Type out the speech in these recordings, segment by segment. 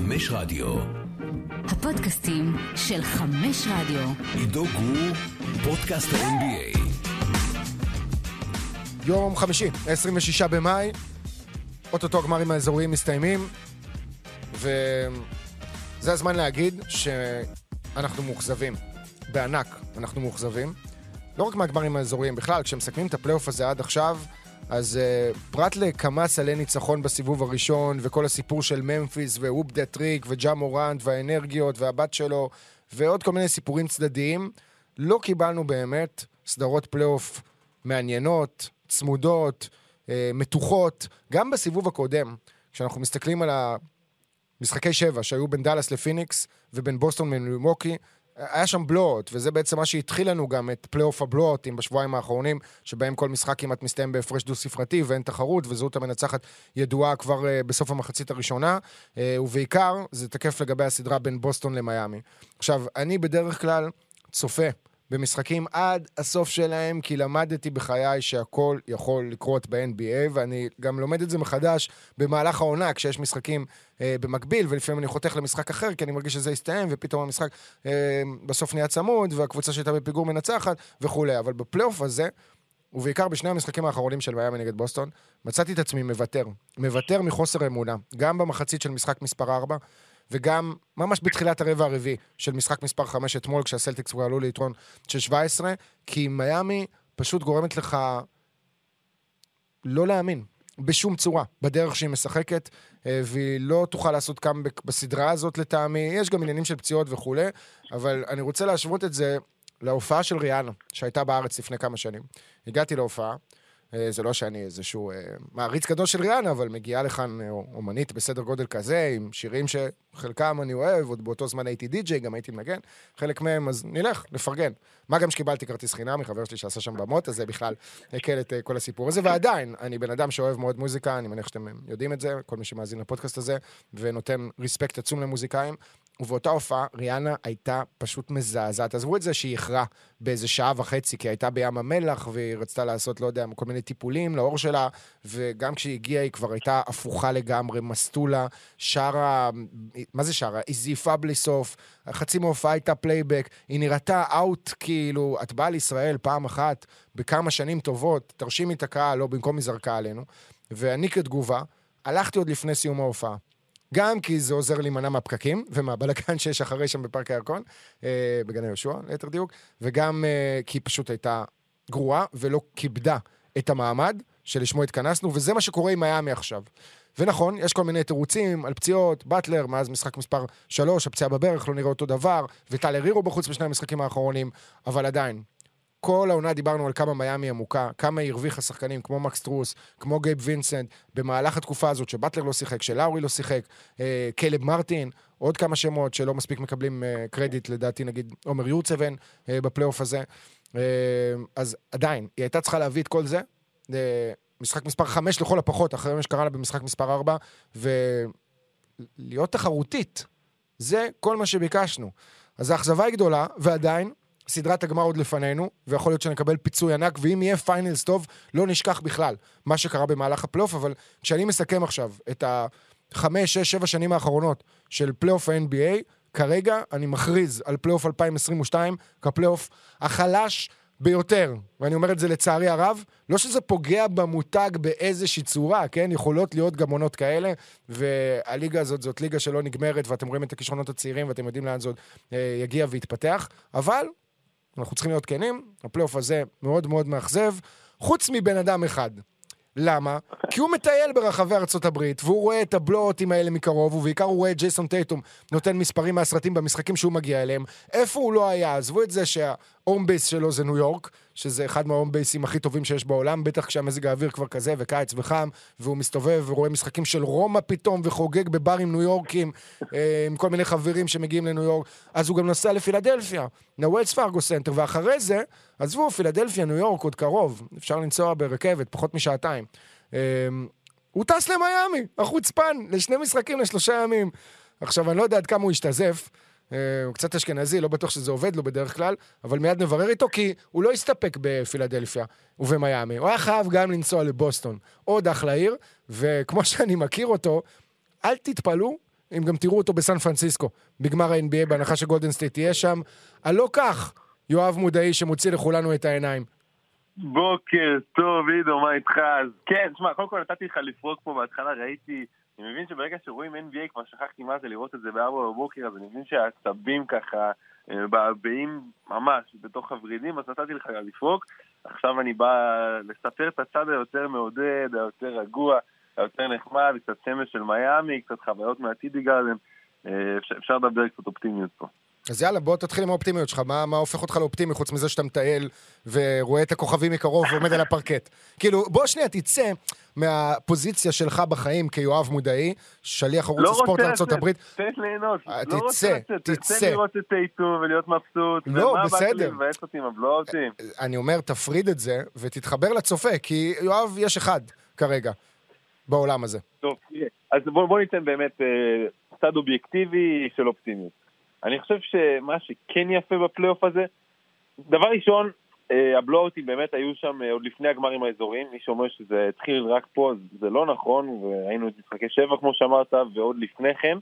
חמש רדיו. הפודקאסטים של חמש רדיו. עידו גור, פודקאסט ה-NBA. יום חמישי, 26 במאי, אוטוטו הגמרים האזוריים מסתיימים, וזה הזמן להגיד שאנחנו מאוכזבים. בענק אנחנו מאוכזבים. לא רק מהגמרים האזוריים, בכלל, כשמסכמים את הפלייאוף הזה עד עכשיו, אז uh, פרט לכמה סלי ניצחון בסיבוב הראשון, וכל הסיפור של ממפיס, whoop that trick, וג'ה מורנט, והאנרגיות, והבת שלו, ועוד כל מיני סיפורים צדדיים, לא קיבלנו באמת סדרות פלייאוף מעניינות, צמודות, uh, מתוחות. גם בסיבוב הקודם, כשאנחנו מסתכלים על המשחקי שבע שהיו בין דאלאס לפיניקס, ובין בוסטון למילווקי, היה שם בלוט, וזה בעצם מה שהתחיל לנו גם את פלייאוף הבלוטים בשבועיים האחרונים, שבהם כל משחק כמעט מסתיים בהפרש דו-ספרתי ואין תחרות, וזהות המנצחת ידועה כבר uh, בסוף המחצית הראשונה, uh, ובעיקר זה תקף לגבי הסדרה בין בוסטון למיאמי. עכשיו, אני בדרך כלל צופה במשחקים עד הסוף שלהם, כי למדתי בחיי שהכל יכול לקרות ב-NBA, ואני גם לומד את זה מחדש במהלך העונה, כשיש משחקים אה, במקביל, ולפעמים אני חותך למשחק אחר, כי אני מרגיש שזה יסתיים, ופתאום המשחק אה, בסוף נהיה צמוד, והקבוצה שהייתה בפיגור מנצחת, וכולי. אבל בפלייאוף הזה, ובעיקר בשני המשחקים האחרונים של מיאמי נגד בוסטון, מצאתי את עצמי מוותר. מוותר מחוסר אמונה. גם במחצית של משחק מספר 4, וגם ממש בתחילת הרבע הרביעי של משחק מספר 5 אתמול, כשהסלטיקס כבר עלו ליתרון של 17, כי מיאמי פשוט גורמת לך לא להאמין. בשום צורה, בדרך שהיא משחקת, אה, והיא לא תוכל לעשות קאמבק בסדרה הזאת לטעמי. יש גם עניינים של פציעות וכולי, אבל אני רוצה להשוות את זה להופעה של ריאנה, שהייתה בארץ לפני כמה שנים. הגעתי להופעה, זה לא שאני איזשהו אה, מעריץ גדול של ריאנה, אבל מגיעה לכאן אה, אומנית בסדר גודל כזה, עם שירים שחלקם אני אוהב, עוד באותו זמן הייתי די-ג'יי, גם הייתי מנגן, חלק מהם, אז נלך, נפרגן. מה גם שקיבלתי כרטיס חינם מחבר שלי שעשה שם במות, אז זה בכלל הקל את כל הסיפור הזה, ועדיין, אני בן אדם שאוהב מאוד מוזיקה, אני מניח שאתם יודעים את זה, כל מי שמאזין לפודקאסט הזה, ונותן ריספקט עצום למוזיקאים. ובאותה הופעה ריאנה הייתה פשוט מזעזעת. עזבו את זה שהיא איחרה באיזה שעה וחצי, כי הייתה בים המלח, והיא רצתה לעשות, לא יודע, כל מיני טיפולים לעור שלה, וגם כשהיא הגיעה היא כבר הייתה הפוכה לגמרי, מסטולה, שרה, מה זה שרה? היא זייפה בלי סוף, חצי מההופעה הייתה פלייבק, היא נראתה out, כאילו, את באה לישראל פעם אחת, בכמה שנים טובות, תרשימי את הקהל, לא במקום היא זרקה עלינו. ואני כתגובה, הלכתי עוד לפני סיום ההופעה. גם כי זה עוזר להימנע מהפקקים ומהבלגן שיש אחרי שם בפארק הירקון, אה, בגן היהושע, ליתר דיוק, וגם אה, כי היא פשוט הייתה גרועה ולא כיבדה את המעמד שלשמו התכנסנו, וזה מה שקורה עם מיאמי עכשיו. ונכון, יש כל מיני תירוצים על פציעות, באטלר, מאז משחק מספר 3, הפציעה בברך לא נראה אותו דבר, וטלר הירו בחוץ בשני המשחקים האחרונים, אבל עדיין, כל העונה דיברנו על כמה מיאמי עמוקה, כמה הרוויחה שחקנים כמו מקס טרוס, כמו גייב וינסנט, במהלך התקופה הזאת שבטלר לא שיחק, שלאורי לא שיחק, אה, קיילב מרטין, עוד כמה שמות שלא מספיק מקבלים אה, קרדיט, לדעתי נגיד עומר יורצבן אה, בפלייאוף הזה. אה, אז עדיין, היא הייתה צריכה להביא את כל זה, אה, משחק מספר 5 לכל הפחות, אחרי מה שקרה לה במשחק מספר 4, ולהיות תחרותית. זה כל מה שביקשנו. אז האכזבה היא גדולה, ועדיין, סדרת הגמר עוד לפנינו, ויכול להיות שנקבל פיצוי ענק, ואם יהיה finals טוב, לא נשכח בכלל מה שקרה במהלך הפלייאוף, אבל כשאני מסכם עכשיו את החמש, שש, שבע שנים האחרונות של פלייאוף ה-NBA, כרגע אני מכריז על פלייאוף 2022 כפלייאוף החלש ביותר, ואני אומר את זה לצערי הרב, לא שזה פוגע במותג באיזושהי צורה, כן? יכולות להיות גם עונות כאלה, והליגה הזאת זאת ליגה שלא נגמרת, ואתם רואים את הכישרונות הצעירים, ואתם יודעים לאן זה אה, יגיע ויתפתח, אבל אנחנו צריכים להיות כנים, הפלייאוף הזה מאוד מאוד מאכזב, חוץ מבן אדם אחד. למה? כי הוא מטייל ברחבי ארצות הברית, והוא רואה את הבלוטים האלה מקרוב, ובעיקר הוא רואה את ג'ייסון טייטום נותן מספרים מהסרטים במשחקים שהוא מגיע אליהם. איפה הוא לא היה? עזבו את זה שה home base שלו זה ניו יורק, שזה אחד מה home base-ים הכי טובים שיש בעולם, בטח כשהמזג האוויר כבר כזה וקיץ וחם, והוא מסתובב ורואה משחקים של רומא פתאום, וחוגג בברים ניו יורקים, אה, עם כל מיני חברים שמגיעים לניו יורק. אז הוא גם נוסע לפילדלפיה, לווילס פארגו סנטר, ואחרי זה, עזבו, פילדלפיה, ניו יורק עוד קרוב, אפשר לנסוע ברכבת, פחות משעתיים. אה, הוא טס למיאמי, החוצפן, לשני משחקים לשלושה ימים. עכשיו, אני לא יודע עד כמה הוא השתזף. אה, הוא קצת אשכנזי, לא בטוח שזה עובד לו בדרך כלל, אבל מיד נברר איתו, כי הוא לא הסתפק בפילדלפיה ובמיאמי. הוא היה חייב גם לנסוע לבוסטון. עוד אחלה עיר, וכמו שאני מכיר אותו, אל תתפלאו אם גם תראו אותו בסן פרנסיסקו, בגמר ה-NBA, בהנחה שגולדן סטייט תהיה שם. הלא כך, יואב מודעי שמוציא לכולנו את העיניים. בוקר טוב, עידו, מה איתך? אז כן, תשמע, קודם כל נתתי לך לפרוק פה בהתחלה, ראיתי, אני מבין שברגע שרואים NBA, כבר שכחתי מה זה לראות את זה בארבע בבוקר, אז אני מבין שהעצבים ככה מבעבעים ממש בתוך הוורידים, אז נתתי לך לפרוק. עכשיו אני בא לספר את הצד היותר מעודד, היותר רגוע, היותר נחמד, קצת שמש של מיאמי, קצת חוויות מהטידי גרדן. אפשר לדבר קצת אופטימיות פה. אז יאללה, בוא תתחיל עם האופטימיות שלך. מה, מה הופך אותך לאופטימי חוץ מזה שאתה מטייל ורואה את הכוכבים מקרוב ועומד על הפרקט? כאילו, בוא שנייה, תצא מהפוזיציה שלך בחיים כיואב מודעי, שליח ערוץ לא הספורט לארה"ב. תן ליהנות. אה, לא רוצה תצא, לצאת. תצא. תן לראות את טייטום ולהיות מבסוט. לא, ומה בסדר. באת לי אותי הבלוטים? אני אומר, תפריד את זה ותתחבר לצופה, כי יואב יש אחד כרגע בעולם הזה. טוב, אז בוא, בוא ניתן באמת אה, צד אובייקטיבי של אופטימיות. אני חושב שמה שכן יפה בפלייאוף הזה, דבר ראשון, אה, הבלואוטים באמת היו שם אה, עוד לפני הגמרים האזוריים, מי שאומר שזה התחיל רק פה, זה לא נכון, וראינו את משחקי שבע כמו שאמרת, ועוד לפני כן,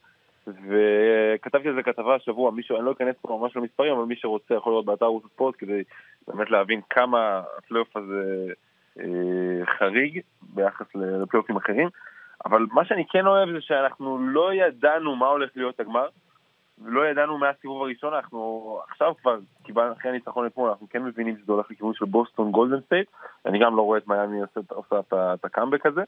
וכתבתי על זה כתבה השבוע, מישהו, אני לא אכנס פה ממש למספרים, אבל מי שרוצה יכול לראות באתר ערוץ הספורט כדי באמת להבין כמה הפלייאוף הזה אה, חריג ביחס לפלייאופים אחרים. אבל מה שאני כן אוהב זה שאנחנו לא ידענו מה הולך להיות הגמר, לא ידענו מהסיבוב הראשון, אנחנו עכשיו כבר קיבלנו אחרי הניצחון אתמול, אנחנו כן מבינים שזה הולך לכיוון של בוסטון גולדן סטייט, אני גם לא רואה את מיאמי עושה, את הקאמבק הזה,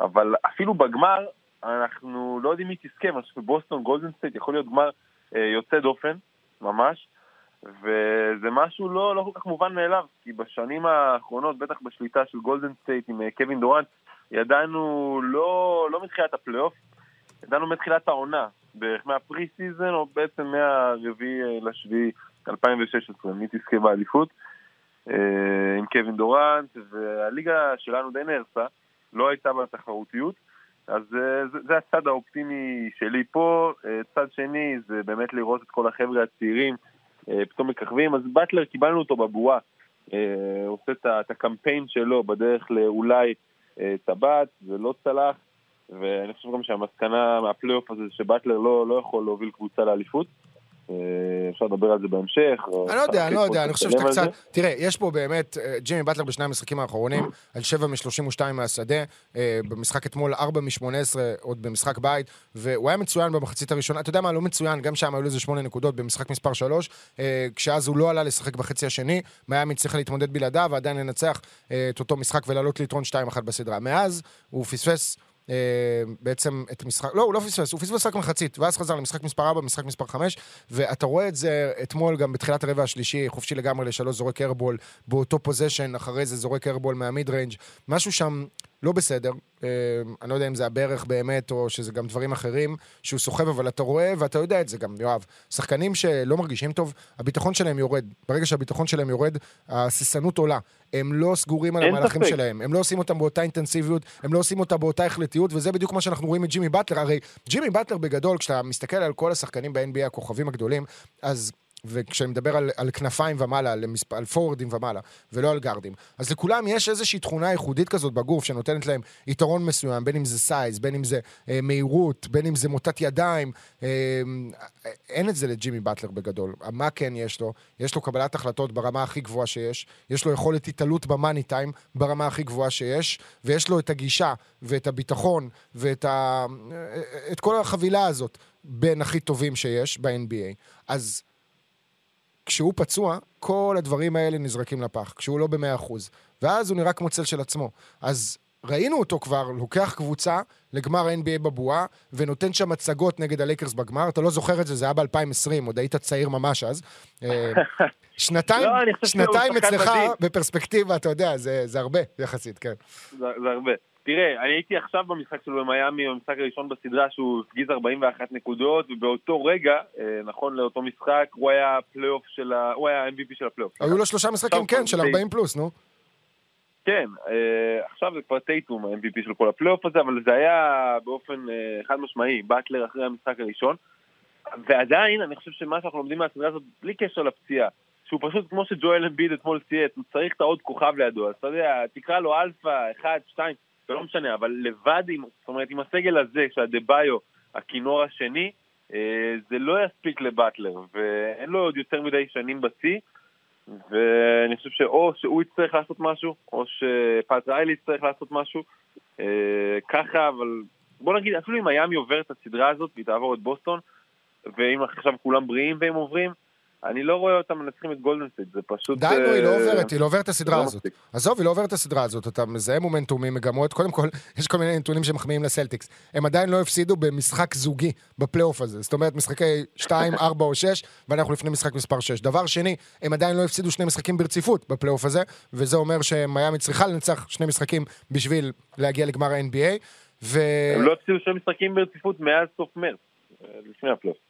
אבל אפילו בגמר אנחנו לא יודעים מי תזכה, אני חושב שבוסטון גולדן סטייט יכול להיות גמר אה, יוצא דופן, ממש, וזה משהו לא, לא כל כך מובן מאליו, כי בשנים האחרונות, בטח בשליטה של גולדן סטייט עם אה, קווין דורנט, ידענו לא, לא מתחילת הפלייאוף, ידענו מתחילת העונה, בערך מה preseason, או בעצם מהרביעי אה, לשביעי 2016, מי תזכה באליפות, אה, עם קווין דורנט, והליגה שלנו די נהרסה, לא הייתה בה תחרותיות, אז אה, זה, זה הצד האופטימי שלי פה. צד שני זה באמת לראות את כל החבר'ה הצעירים פתאום מככבים, אז באטלר קיבלנו אותו בבועה, עושה את הקמפיין שלו בדרך לאולי טבעת, זה לא צלח. ואני חושב גם שהמסקנה מהפלייאוף הזה שבטלר לא, לא יכול להוביל קבוצה לאליפות. אה, אפשר לדבר על זה בהמשך. אני לא יודע, אני לא יודע, אני חושב שאתה קצת... תראה, יש פה באמת, אה, ג'ימי באטלר בשני המשחקים האחרונים, על 7 מ-32 מהשדה, אה, במשחק אתמול 4 מ-18 עוד במשחק בית, והוא היה מצוין במחצית הראשונה, אתה יודע מה, לא מצוין, גם שם היו לזה 8 נקודות במשחק מספר 3, כשאז הוא לא עלה לשחק בחצי השני, מיאמי צריכה להתמודד בלעדיו, ועדיין לנצח את אותו משחק ולעלות ליתרון 2-1 בסדרה. מאז הוא פספס בעצם את משחק, לא, הוא לא פספס, הוא פספס רק מחצית, ואז חזר למשחק מספר 4, משחק מספר 5, ואתה רואה את זה אתמול גם בתחילת הרבע השלישי, חופשי לגמרי לשלוש, זורק ארבול, באותו position, אחרי זה זורק ארבול מה mid range, משהו שם לא בסדר, אה, אני לא יודע אם זה הברך באמת, או שזה גם דברים אחרים שהוא סוחב, אבל אתה רואה, ואתה יודע את זה גם, יואב, שחקנים שלא מרגישים טוב, הביטחון שלהם יורד. ברגע שהביטחון שלהם יורד, ההססנות עולה. הם לא סגורים על המהלכים ספק. שלהם, הם לא עושים אותם באותה אינטנסיביות, הם לא עושים אותה באותה החלטיות, וזה בדיוק מה שאנחנו רואים את ג'ימי באטלר. הרי ג'ימי באטלר בגדול, כשאתה מסתכל על כל השחקנים ב-NBA, הכוכבים הגדולים, אז וכשאני מדבר על, על כנפיים ומעלה, על, מספ... על forward-ים ומעלה, ולא על guard-ים. אז לכולם יש איזושהי תכונה ייחודית כזאת בגוף שנותנת להם יתרון מסוים, בין אם זה size, בין אם זה אה, מהירות, בין אם זה מוטת ידיים. אה, אין את זה לג'ימי באטלר בגדול. מה כן יש לו? יש לו קבלת החלטות ברמה הכי גבוהה שיש, יש לו יכולת התעלות ב money time ברמה הכי גבוהה שיש, ויש לו את הגישה ואת הביטחון ואת ה... אה, את כל החבילה הזאת בין הכי טובים שיש ב-NBA. אז כשהוא פצוע, כל הדברים האלה נזרקים לפח, כשהוא לא במאה אחוז. ואז הוא נראה כמו צל של עצמו. אז ראינו אותו כבר, לוקח קבוצה לגמר NBA בבועה, ונותן שם הצגות נגד הלייקרס בגמר. אתה לא זוכר את זה, זה היה ב-2020, עוד היית צעיר ממש אז. אה, שנתיים, לא, שנתיים אצלך בפרספקטיבה, אתה יודע, זה, זה הרבה יחסית, כן. זה, זה הרבה. תראה, אני הייתי עכשיו במשחק שלו במיאמי, במשחק הראשון בסדרה שהוא הפגיז 41 נקודות, ובאותו רגע, אה, נכון לאותו משחק, הוא היה פלייאוף של ה... הוא היה MVP של הפלייאוף. היו לו שלושה משחקים, כן, של 40 פלוס, נו. כן, אה, עכשיו זה כבר טייטום ה-MVP של כל הפלייאוף הזה, אבל זה היה באופן אה, חד משמעי, באטלר אחרי המשחק הראשון. ועדיין, אני חושב שמה שאנחנו לומדים מהסדרה הזאת, בלי קשר לפציעה, שהוא פשוט כמו שג'ואל אמביד אתמול צייץ, הוא צריך את העוד כוכב לידו, אז אתה יודע, תקרא לו אלפא, אחד, שתיים, זה לא משנה, אבל לבד עם, זאת אומרת, עם הסגל הזה, שאדבאיו, הכינור השני, אה, זה לא יספיק לבטלר, ואין לו עוד יותר מדי שנים בשיא, ואני חושב שאו שהוא יצטרך לעשות משו, או שפאט ריילי יצטרך לעשות משהו, אה, ככה, אבל בוא נגיד, אפילו אם מיאמי עובר את הסדרה הזאת והיא תעבור את בוסטון, ואם עכשיו כולם בריאים והם עוברים, אני לא רואה אותם מנצחים את גולדן סטייט, זה פשוט... די, נו, היא לא אה, עוברת, היא לא עוברת את הסדרה לא הזאת. עזוב, היא לא עוברת את הסדרה הזאת, אתה מזהה מומנטומים, מגמות, קודם כל, יש כל מיני נתונים שמחמיאים לסלטיקס. הם עדיין לא הפסידו במשחק זוגי בפלייאוף הזה. זאת אומרת, משחקי 2, 4 או 6, ואנחנו לפני משחק מספר 6. דבר שני, הם עדיין לא הפסידו שני משחקים ברציפות בפלייאוף הזה, וזה אומר שמיאמי צריכה לנצח שני משחקים בשביל להגיע לגמר ה-NBA. ו... הם לא הפסידו שני משחקים ברציפות מאז סוף מרץ, אה, לפני הפלייאוף.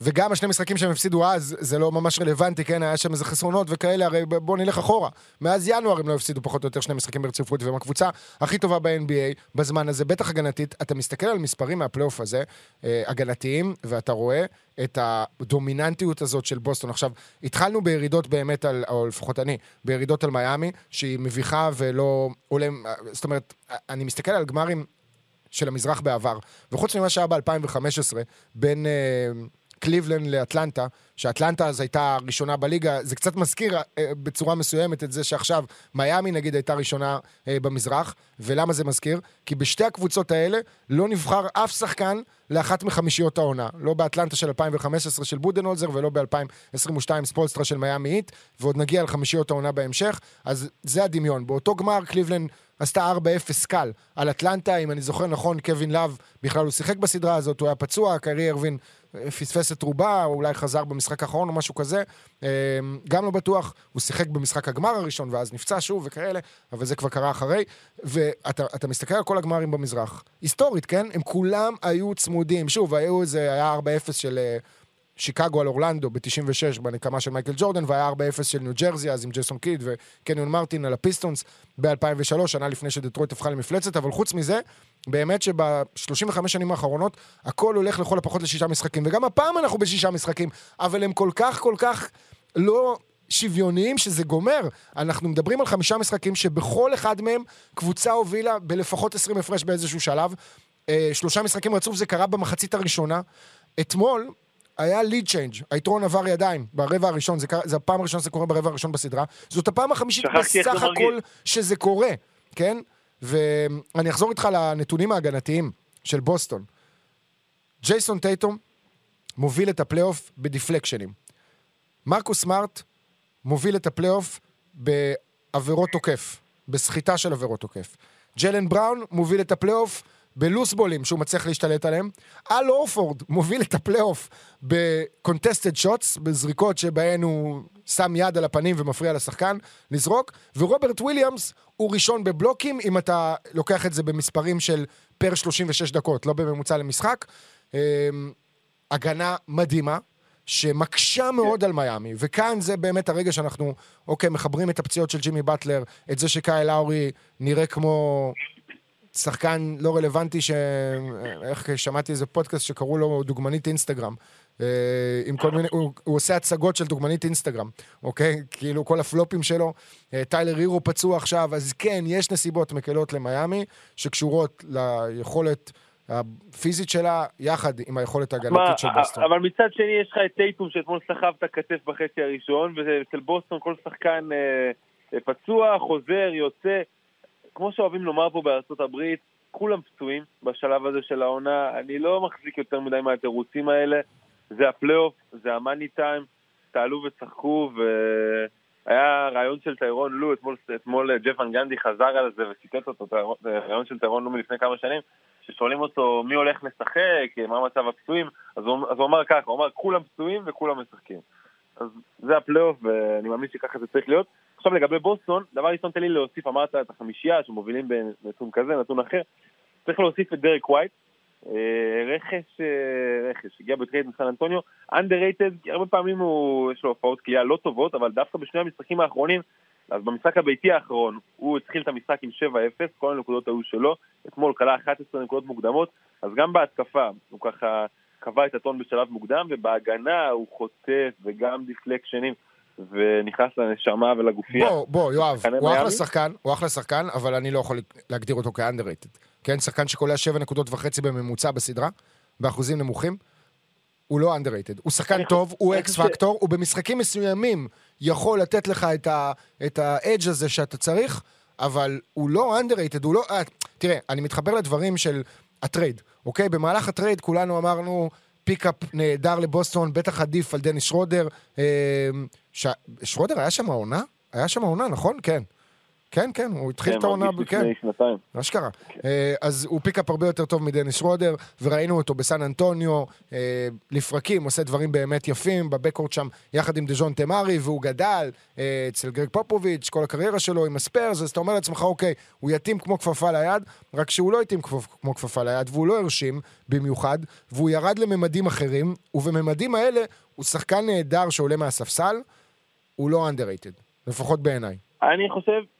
וגם השני משחקים שהם הפסידו אז, זה לא ממש רלוונטי, כן? היה שם איזה חסרונות וכאלה, הרי ב- בוא נלך אחורה. מאז ינואר הם לא הפסידו פחות או יותר שני משחקים ברציפות, והם הקבוצה הכי טובה ב-NBA בזמן הזה, בטח הגנתית. אתה מסתכל על מספרים מהפלייאוף הזה, אה, הגנתיים, ואתה רואה את הדומיננטיות הזאת של בוסטון. עכשיו, התחלנו בירידות באמת על, או לפחות אני, בירידות על מיאמי, שהיא מביכה ולא עולה, זאת אומרת, אני מסתכל על גמרים של המזרח בעבר. וחוץ ממה שהיה ב-2015, בין אה, קליבלנד לאטלנטה, שאטלנטה אז הייתה ראשונה בליגה, זה קצת מזכיר אה, בצורה מסוימת את זה שעכשיו מיאמי נגיד הייתה ראשונה אה, במזרח, ולמה זה מזכיר? כי בשתי הקבוצות האלה לא נבחר אף שחקן לאחת מחמישיות העונה. לא באטלנטה של 2015 של בודנהולזר ולא ב-2022 ספולסטרה של מיאמי היט, ועוד נגיע לחמישיות העונה בהמשך, אז זה הדמיון. באותו גמר קליבלנד עשתה 4-0 קל על אטלנטה, אם אני זוכר נכון, קווין לאב בכלל לא שיחק בסדרה הזאת, הוא היה פצוע, קיירי אירווינג פספס את רובה, או אולי חזר במשחק האחרון או משהו כזה. אה, גם לא בטוח, הוא שיחק במשחק הגמר הראשון ואז נפצע שוב וכאלה, אבל זה כבר קרה אחרי. ואתה אתה מסתכל על כל הגמרים במזרח, היסטורית, כן? הם כולם היו צמודים. שוב, היו איזה, היה 4-0 של... שיקגו על אורלנדו ב-96 בנקמה של מייקל ג'ורדן, והיה 4-0 של ניו ג'רזי אז עם ג'ייסון קיד וקניון מרטין על הפיסטונס ב-2003, שנה לפני שדטרויט הפכה למפלצת, אבל חוץ מזה, באמת שב-35 שנים האחרונות, הכל הולך לכל הפחות לשישה משחקים, וגם הפעם אנחנו בשישה משחקים, אבל הם כל כך כל כך לא... שוויוניים שזה גומר. אנחנו מדברים על חמישה משחקים שבכל אחד מהם קבוצה הובילה בלפחות 20 הפרש באיזשהו שלב. אה, שלושה משחקים רצוף זה קרה במחצית הראשונה. אתמול היה ליד צ'יינג', היתרון עבר ידיים ברבע הראשון, זה, זה הפעם הראשונה שזה קורה ברבע הראשון בסדרה. זאת הפעם החמישית בסך הכל. שזה קורה, כן? ואני אחזור איתך לנתונים ההגנתיים של בוסטון. ג'ייסון טייטום מוביל את הפלייאוף בדיפלקשנים. מרקוס סמארט מוביל את הפלייאוף בעבירות תוקף, בסחיטה של עבירות תוקף. ג'יילן בראון מוביל את הפלייאוף בלוס בולים שהוא מצליח להשתלט עליהם. אל הורפורד מוביל את הפלייאוף ב contested shots, בזריקות שבהן הוא שם יד על הפנים ומפריע לשחקן לזרוק, ורוברט וויליאמס הוא ראשון בבלוקים, אם אתה לוקח את זה במספרים של פר 36 דקות, לא בממוצע למשחק. אמ, הגנה מדהימה, שמקשה מאוד על מיאמי, וכאן זה באמת הרגע שאנחנו, אוקיי, מחברים את הפציעות של ג'ימי באטלר, את זה שקאי לאורי נראה כמו שחקן לא רלוונטי, ש... איך שמעתי איזה פודקאסט שקראו לו דוגמנית אינסטגרם. אה, עם כל מיני, הוא, הוא עושה הצגות של דוגמנית אינסטגרם, אוקיי? כאילו כל הפלופים שלו. אה, טיילר הירו פצוע עכשיו, אז כן, יש נסיבות מקלות למיאמי, שקשורות ליכולת הפיזית שלה, יחד עם היכולת ההגנתית של בוסטון. אבל מצד שני יש לך את טייטום שאתמול סחב את הכתף בחצי הראשון, ואצל בוסטון כל שחקן אה, פצוע, חוזר, יוצא. כמו שאוהבים לומר פה בארצות הברית, כולם פצועים בשלב הזה של העונה. אני לא מחזיק יותר מדי מהתירוצים האלה. זה הפלייאוף, זה המאני טיים, תעלו ותשחקו, והיה ריאיון של טיירון לו, אתמול, אתמול ג'ף ואן גנדי חזר על זה וציטט אותו, טיירון- ריאיון של טיירון לו מלפני כמה שנים, ששואלים אותו מי הולך לשחק, מה מצב הפצועים, אז הוא, אז הוא אמר ככה, הוא אמר כולם פצועים וכולם משחקים. אז זה הפלייאוף, ואני מאמין שככה זה צריך להיות. עכשיו לגבי בוסטון, דבר ראשון תן לי להוסיף, אמרת את החמישייה שמובילים בנתון כזה, נתון אחר, צריך להוסיף את דרק ווייט, אה, רכש, אה, רכש, הגיע בטרייד מסן אנטוניו, underrated, הרבה פעמים הוא, יש לו הופעות קליעה לא טובות, אבל דווקא בשני המשחקים האחרונים, אז במשחק הביתי האחרון, הוא התחיל את המשחק עם 7-0, כל הנקודות היו שלו, אתמול קלע 11 נקודות מוקדמות, אז גם בהתקפה הוא ככה קבע את הטון בשלב מוקדם, ובהגנה הוא חוטף וגם דיפלקשנים. ונכנס לנשמה ולגופייה. בוא, בוא, יואב, הוא אחלה? שחקן, הוא אחלה שחקן, אבל אני לא יכול להגדיר אותו כ- underrated. כן, שחקן שקולע 7 נקודות וחצי בממוצע בסדרה, באחוזים נמוכים. הוא לא underrated. הוא שחקן טוב, הוא X factor, הוא במשחקים מסוימים יכול לתת לך את ה edge הזה שאתה צריך, אבל הוא לא underrated, הוא לא... אה, תראה, אני מתחבר לדברים של הטרייד, אוקיי? במהלך הטרייד כולנו אמרנו... pickup נהדר לבוסטון, בטח עדיף על דניס שרודר. אה, ש... שרודר היה שם העונה? היה שם העונה, נכון? כן. כן, כן, הוא התחיל כן, את העונה, כן, לפני שנתיים. אשכרה. אה, אז הוא pickup הרבה יותר טוב מדניס שרודר, וראינו אותו בסן אנטוניו, אה, לפרקים, עושה דברים באמת יפים, ב backcourt שם, יחד עם דז'ונטה מארי, והוא גדל אה, אצל גרג פופוביץ', כל הקריירה שלו עם הספרס, אז אתה אומר לעצמך, אוקיי, הוא יתאים כמו כפפה ליד, רק שהוא לא יתאים כמו, כפפה ליד, והוא לא הרשים במיוחד, והוא ירד לממדים אחרים, ובממדים האלה הוא שחקן נהדר שעולה מהספסל, הוא לא underrated, לפחות בעיניי. אני חושב,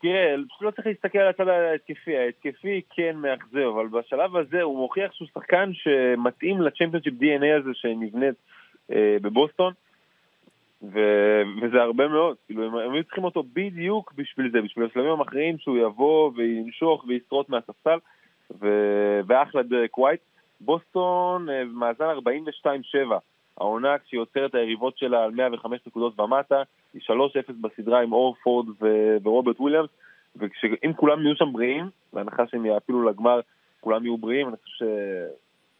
תראה, פשוט לא צריך להסתכל על הצד ההתקפי, ההתקפי כן מאכזב, אבל בשלב הזה הוא מוכיח שהוא שחקן שמתאים לצ'מפיונשיפ DNA הזה שנבנית אה, בבוסטון, ו... וזה הרבה מאוד, כאילו הם, הם היו צריכים אותו בדיוק בשביל זה, בשביל השלבים המכריעים שהוא יבוא וינשוך וישרוט מהספסל, ו... ואחלה דרק ווייט. בוסטון אה, מאזן 42-7, העונה כשהיא עוצרת היריבות שלה על 105 נקודות ומטה, היא 3-0 בסדרה עם הורפורד ו- ורוברט וויליאמס, ואם כולם יהיו שם בריאים, בהנחה שהם יעפילו לגמר, כולם יהיו בריאים, אני חושב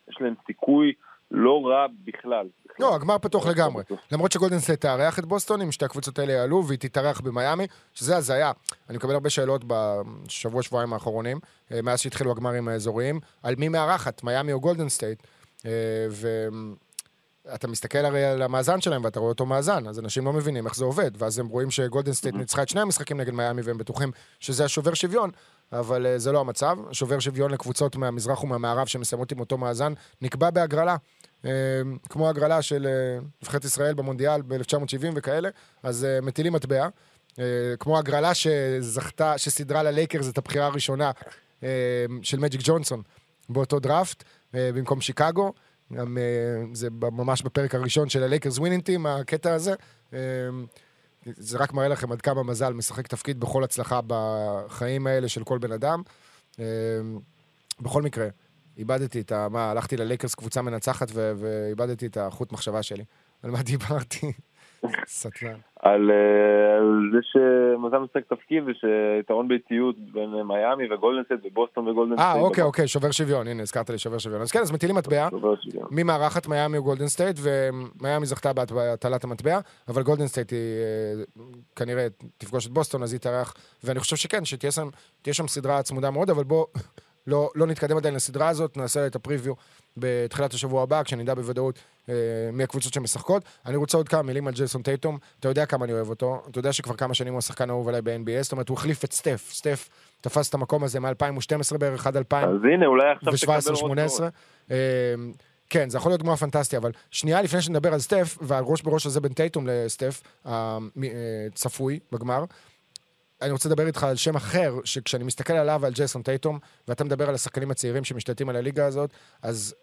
שיש להם סיכוי לא רע בכלל. לא, הגמר פתוח לגמרי. למרות שגולדן סטייט תארח את בוסטון, אם שתי הקבוצות האלה יעלו, והיא תתארח במיאמי, שזה הזיה. אני מקבל הרבה שאלות בשבוע, שבועיים האחרונים, אה, מאז שהתחילו הגמרים האזוריים, על מי מארחת, מיאמי או גולדן סטייט. ואתה מסתכל הרי על המאזן שלהם ואתה רואה אותו מאזן, אז אנשים לא מבינים איך זה עובד, ואז הם רואים שגולדן סטייט ניצחה את שני המשחקים נגד מיאמי והם בטוחים שזה השובר שוויון, אבל אה, זה לא המצב. שובר שוויון לקבוצות מהמזרח ומהמערב שמסיימות עם אותו מאזן נקבע בהגרלה. אה, כמו הגרלה של אה, נבחרת ישראל במונדיאל ב-1970 וכאלה, אז אה, מטילים מטבע. אה, כמו הגרלה שזכתה, שסידרה ללייקרס את הבחירה הראשונה אה, של מג'יק ג'ונסון באותו דראפט, אה, במקום שיקגו. גם אה, זה ממש בפרק הראשון של הלייקרס Winning Time, הקטע הזה. אה, זה רק מראה לכם עד כמה מזל משחק תפקיד בכל הצלחה בחיים האלה של כל בן אדם. אה, בכל מקרה, איבדתי את ה... מה, הלכתי ללייקרס קבוצה מנצחת ואיבדתי את החוט מחשבה שלי. על מה דיברתי? סטלן. על, אה, על זה שמזל משחק תפקיד ושיתרון ביתיות בין מיאמי וגולדן סטייט ובוסטון וגולדן סטייט. אה, אוקיי, אוקיי, שובר שוויון, הנה, הזכרת לי שובר שוויון. אז כן, אז מטילים מטבע. שובר שוויון. מי מארחת מיאמי או גולדן סטייט, ומיאמי זכתה בהט- בהטלת המטבע, אבל גולדן סטייט היא אה, כנראה תפגוש את בוסטון, אז היא תארח, ואני חושב שכן, שתהיה שם, שם סדרה צמודה מאוד, אבל בוא לא, לא נתקדם עדיין לסדרה הזאת, נעשה את ה preview בתחילת השבוע הבא, כשנדע בוודאות אה, מי הקבוצות שמשחקות. אני רוצה עוד כמה מילים על ג'ייסון טייטום, אתה יודע כמה אני אוהב אותו, אתה יודע שכבר כמה שנים הוא השחקן האהוב עליי ב-NBA, זאת אומרת, הוא החליף את סטף, סטף תפס את המקום הזה מ-2012 בערך עד 2000. אז הנה, אולי עכשיו תקבל ו-17-18. רוץ כן, זה יכול להיות גמר פנטסטי, אבל שנייה לפני שנדבר על סטף, ועל ראש בראש הזה בין טייטום לסטף, הצפוי בגמר, אני רוצה לדבר איתך על שם אחר, שכשאני מסתכל עליו ועל ג'ייסון טייטום, ואתה מדבר על השחקנים הצעירים שמשתלטים על הליגה הזאת, אז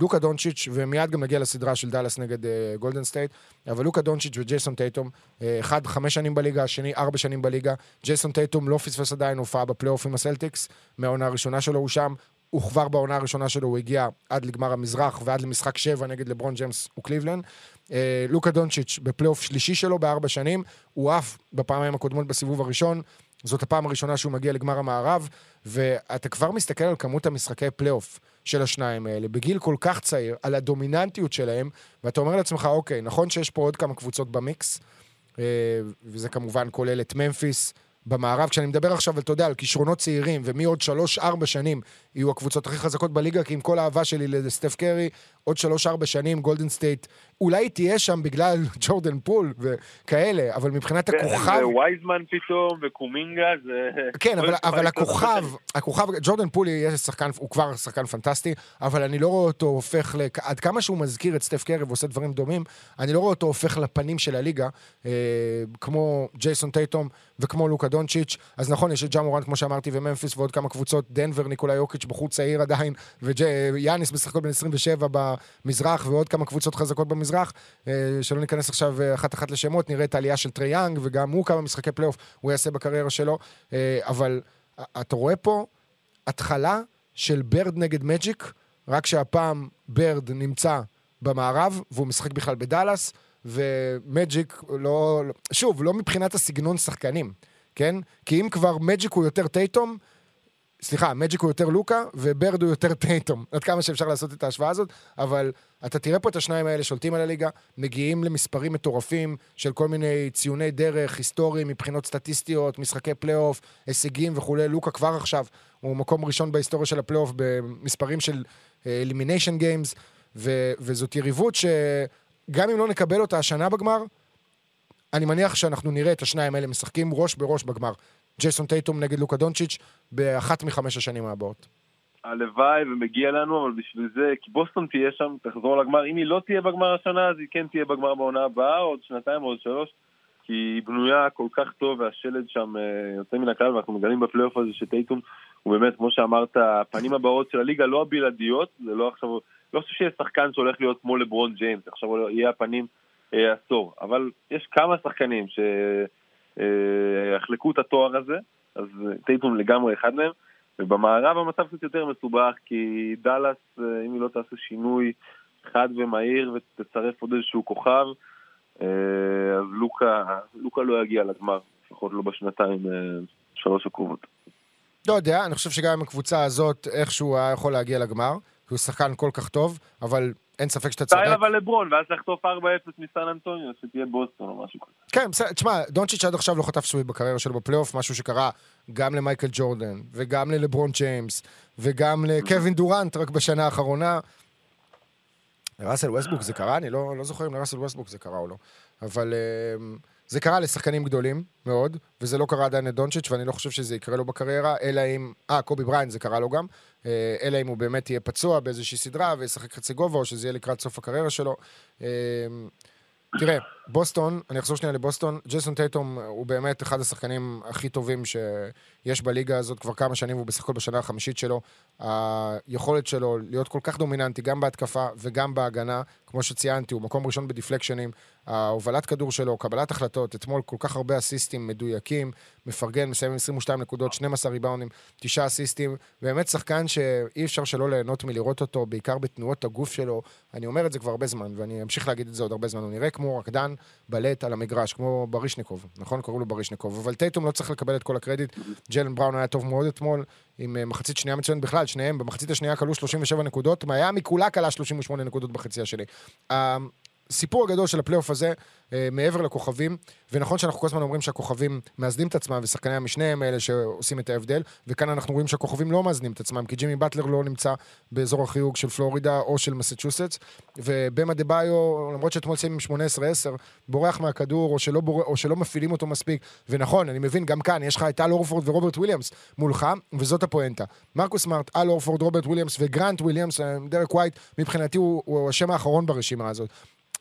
לוקה דונצ'יץ', ומיד גם נגיע לסדרה של דאלאס נגד אה, גולדן סטייט, אבל לוקה דונצ'יץ' וג'ייסון טייטום, אה, אחד חמש שנים בליגה, השני ארבע שנים בליגה. ג'ייסון טייטום לא פספס עדיין הופעה בפלייאוף עם הסלטיקס, מהעונה הראשונה שלו הוא שם. הוא כבר בעונה הראשונה שלו, הוא הגיע עד לגמר המזרח ועד למשחק שבע נגד לברון ג'יימס וקליבלנד. אה, לוקה דונצ'יץ' בפלייאוף שלישי שלו בארבע שנים, הוא עף בפעמיים הקודמות בסיבוב הראשון. זאת הפעם הראשונה שהוא מגיע לגמר המערב, ואתה כבר מסתכל על כמות המשחקי פלייאוף של השניים האלה, בגיל כל כך צעיר, על הדומיננטיות שלהם, ואתה אומר לעצמך, אוקיי, נכון שיש פה עוד כמה קבוצות במיקס, אה, וזה כמובן כולל את ממפיס במערב. כשאני מדבר עכשיו, אתה יודע, על כישרונות צעירים, ומי עוד שלוש-ארבע שנים יהיו הקבוצות הכי חזקות בליגה, כי עם כל האהבה שלי לסטף קרי, עוד שלוש-ארבע שנים גולדן סטייט, אולי היא תהיה שם בגלל ג'ורדן פול וכאלה, אבל מבחינת הכוכב... ווייזמן פתאום, וקומינגה, זה... כן, אבל, לא אבל לקרות הכוכב. הכוכב, ג'ורדן פולי יהיה שחקן, הוא כבר שחקן פנטסטי, אבל אני לא רואה אותו הופך, לכ... עד כמה שהוא מזכיר את סטף קרי ועושה דברים דומים, אני לא רואה אותו הופך לפנים של הליגה, אה, כמו ג'ייסון טייטום וכמו לוקה דונצ'יץ', אז נכון, יש את ג'ה כמו שאמרתי, וממפיס ועוד כמה קבוצות, דנבר, ניקולאי יוקיץ', בחור צעיר עדיין, ויאניס בסך הכל בן 27 במזרח, ועוד כמה קבוצות חזקות במזרח, אה, שלא ניכנס עכשיו אה, אחת-אחת לשמות, נראה את העלייה של טרי יאנג, וגם הוא כמה משחקי פלייאוף הוא יעשה בקריירה שלו, אה, אבל אתה רואה פה התחלה של בירד נגד מג'יק, רק שהפעם בירד נמצא במערב, והוא משחק בכלל בדאלאס, ומג'יק לא... שוב, לא מבחינת הסגנון שחקנים, כן? כי אם כבר מג'יק הוא יותר טייטום, סליחה, מג'יק הוא יותר לוקה, ובירד הוא יותר טייטום. עד כמה שאפשר לעשות את ההשוואה הזאת, אבל אתה תראה פה את השניים האלה שולטים על הליגה, מגיעים למספרים מטורפים של כל מיני ציוני דרך, היסטוריים, מבחינות סטטיסטיות, משחקי פלייאוף, הישגים וכולי. לוקה כבר עכשיו הוא מקום ראשון בהיסטוריה של הפלייאוף במספרים של elimination אה, games, וזאת יריבות שגם אם לא נקבל אותה השנה בגמר, אני מניח שאנחנו נראה את השניים האלה משחקים ראש בראש בגמר. ג'ייסון טייטום נגד לוקה דונצ'יץ' באחת מחמש השנים הבאות. הלוואי ומגיע לנו, אבל בשביל זה, כי בוסטון תהיה שם, תחזור לגמר. אם היא לא תהיה בגמר השנה, אז היא כן תהיה בגמר בעונה הבאה, עוד שנתיים עוד שלוש, כי היא בנויה כל כך טוב, והשלד שם אה, יוצא מן הכלל, ואנחנו מגלים בפלייאוף הזה שטייטום הוא באמת, כמו שאמרת, הפנים הבאות של הליגה לא הבלעדיות, זה לא עכשיו, לא חושב שיש שחקן שהולך להיות כמו לברון ג'יימס, עכשיו יהיה הפנים אה, עשור, אבל יש כמה שחקנים שיחלקו אה, את התואר הזה, אז טייטום לגמרי אחד מהם. ובמערב המצב קצת יותר מסובך, כי דאלאס, אה, אם היא לא תעשה שינוי חד ומהיר ותצרף עוד איזשהו כוכב, אה, אז לוקה, לוקה לא יגיע לגמר, לפחות לא בשנתיים, אה, שלוש הקרובות. לא יודע, אני חושב שגם עם הקבוצה הזאת, איכשהו היה יכול להגיע לגמר, כי הוא שחקן כל כך טוב, אבל אין ספק שאתה צודק. סטייל אבל לברון, ואז לחטוף 4-0 מסן אנטוניו, שתהיה בוסטון או משהו כזה. כן, בסדר, תשמע, דונצ'יץ' עד עכשיו לא חטף sweep בקריירה שלו בפלייאוף, משהו שקרה גם למייקל ג'ורדן, וגם ללברון ג'יימס, וגם לקווין דורנט רק בשנה האחרונה. לראסל ווסטבוק זה קרה? אני לא, לא זוכר אם לראסל ווסטבוק זה קרה או לא. אבל... אה, זה קרה לשחקנים גדולים מאוד, וזה לא קרה עדיין לדונצ'יץ', ואני לא חושב שזה יקרה לו בקריירה, אלא אם... אה, קובי בריאנט זה קרה לו גם, אה, אלא אם הוא באמת יהיה פצוע באיזושהי סדרה וישחק חצי גובה, או שזה יהיה לקראת סוף הקריירה שלו. אה, תראה, בוסטון, אני אחזור שנייה לבוסטון, ג'ייסון טייטום הוא באמת אחד השחקנים הכי טובים שיש בליגה הזאת כבר כמה שנים, והוא בסך הכל בשנה החמישית שלו. היכולת שלו להיות כל כך דומיננטי גם בהתקפה וגם בהגנה, כמו שציינתי, הוא מקום ראשון בדיפלקשנים, ההובלת כדור שלו, קבלת החלטות, אתמול כל כך הרבה אסיסטים מדויקים, מפרגן, מסיים עם 22 נקודות, 12 ריבאונים, 9 אסיסטים, באמת שחקן שאי אפשר שלא ליהנות מלראות אותו, בעיקר בתנועות הגוף שלו. אני אומר את זה כבר הרבה זמן, ואני אמשיך להגיד את זה עוד הרבה זמן. הוא נראה כמו רקדן בלט על המגרש, כמו ברישניקוב, נכון? קראו לו ברישניקוב. אבל טייטום לא צריך לקבל את כל הקרדיט. ג'לן בראון היה טוב מאוד אתמול, עם אה, מחצית שנייה מצוינת בכלל, שניהם במחצית השנייה קלעו 37 נקודות, מיאמי כולה קלעה 38 נקודות בחצי השני. הסיפור הגדול של הפלייאוף הזה, מעבר לכוכבים, ונכון שאנחנו כל הזמן אומרים שהכוכבים מאזנים את עצמם, ושחקני המשנה הם אלה שעושים את ההבדל, וכאן אנחנו רואים שהכוכבים לא מאזנים את עצמם, כי ג'ימי באטלר לא נמצא באזור החיוג של פלורידה או של מסצ'וסטס, ובאם אדבאיו, למרות שאתמול סיים עם 18-10, בורח מהכדור, או שלא, בור... או שלא מפעילים אותו מספיק, ונכון, אני מבין, גם כאן יש לך את אל הורפורד ורוברט וויליאמס מולך, וזאת הפואנטה. מרקוס סמארט, אל הורפורד, רוברט וויליאמס וגרנט וויליאמס, אה, דרק ווייט, מבחינתי הוא, הוא השם האחרון ברשימה הזאת.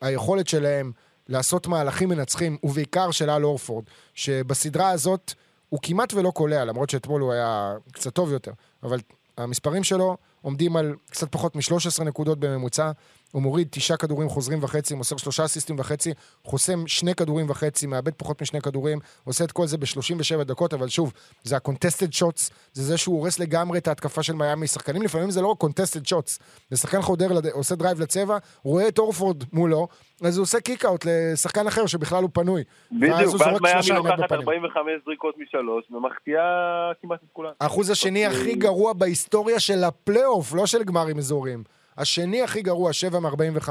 היכולת שלהם לעשות מהלכים מנצחים, ובעיקר של אל הורפורד, שבסדרה הזאת הוא כמעט ולא קולע, למרות שאתמול הוא היה קצת טוב יותר, אבל המספרים שלו עומדים על קצת פחות מ-13 נקודות בממוצע, הוא מוריד תשעה כדורים חוזרים וחצי, מוסר שלושה אסיסטים וחצי, חוסם שני כדורים וחצי, מאבד פחות משני כדורים, עושה את כל זה ב-37 דקות, אבל שוב, זה ה-contested shots, זה זה שהוא הורס לגמרי את ההתקפה של מיאמי. שחקנים לפעמים זה לא רק contested shots, זה שחקן חודר, עושה drive לצבע, רואה את הורפורד מולו, אז הוא עושה kick-out לשחקן אחר שבכלל הוא פנוי. בדיוק, ואז מיאמי לוקחת 45 זריקות משלוש, ומחטיאה כמעט את כולן. האחוז השני הכי גרוע בהיסטוריה של הפלייאוף, לא של גמרים אזוריים. השני הכי גרוע, 7 מ-45.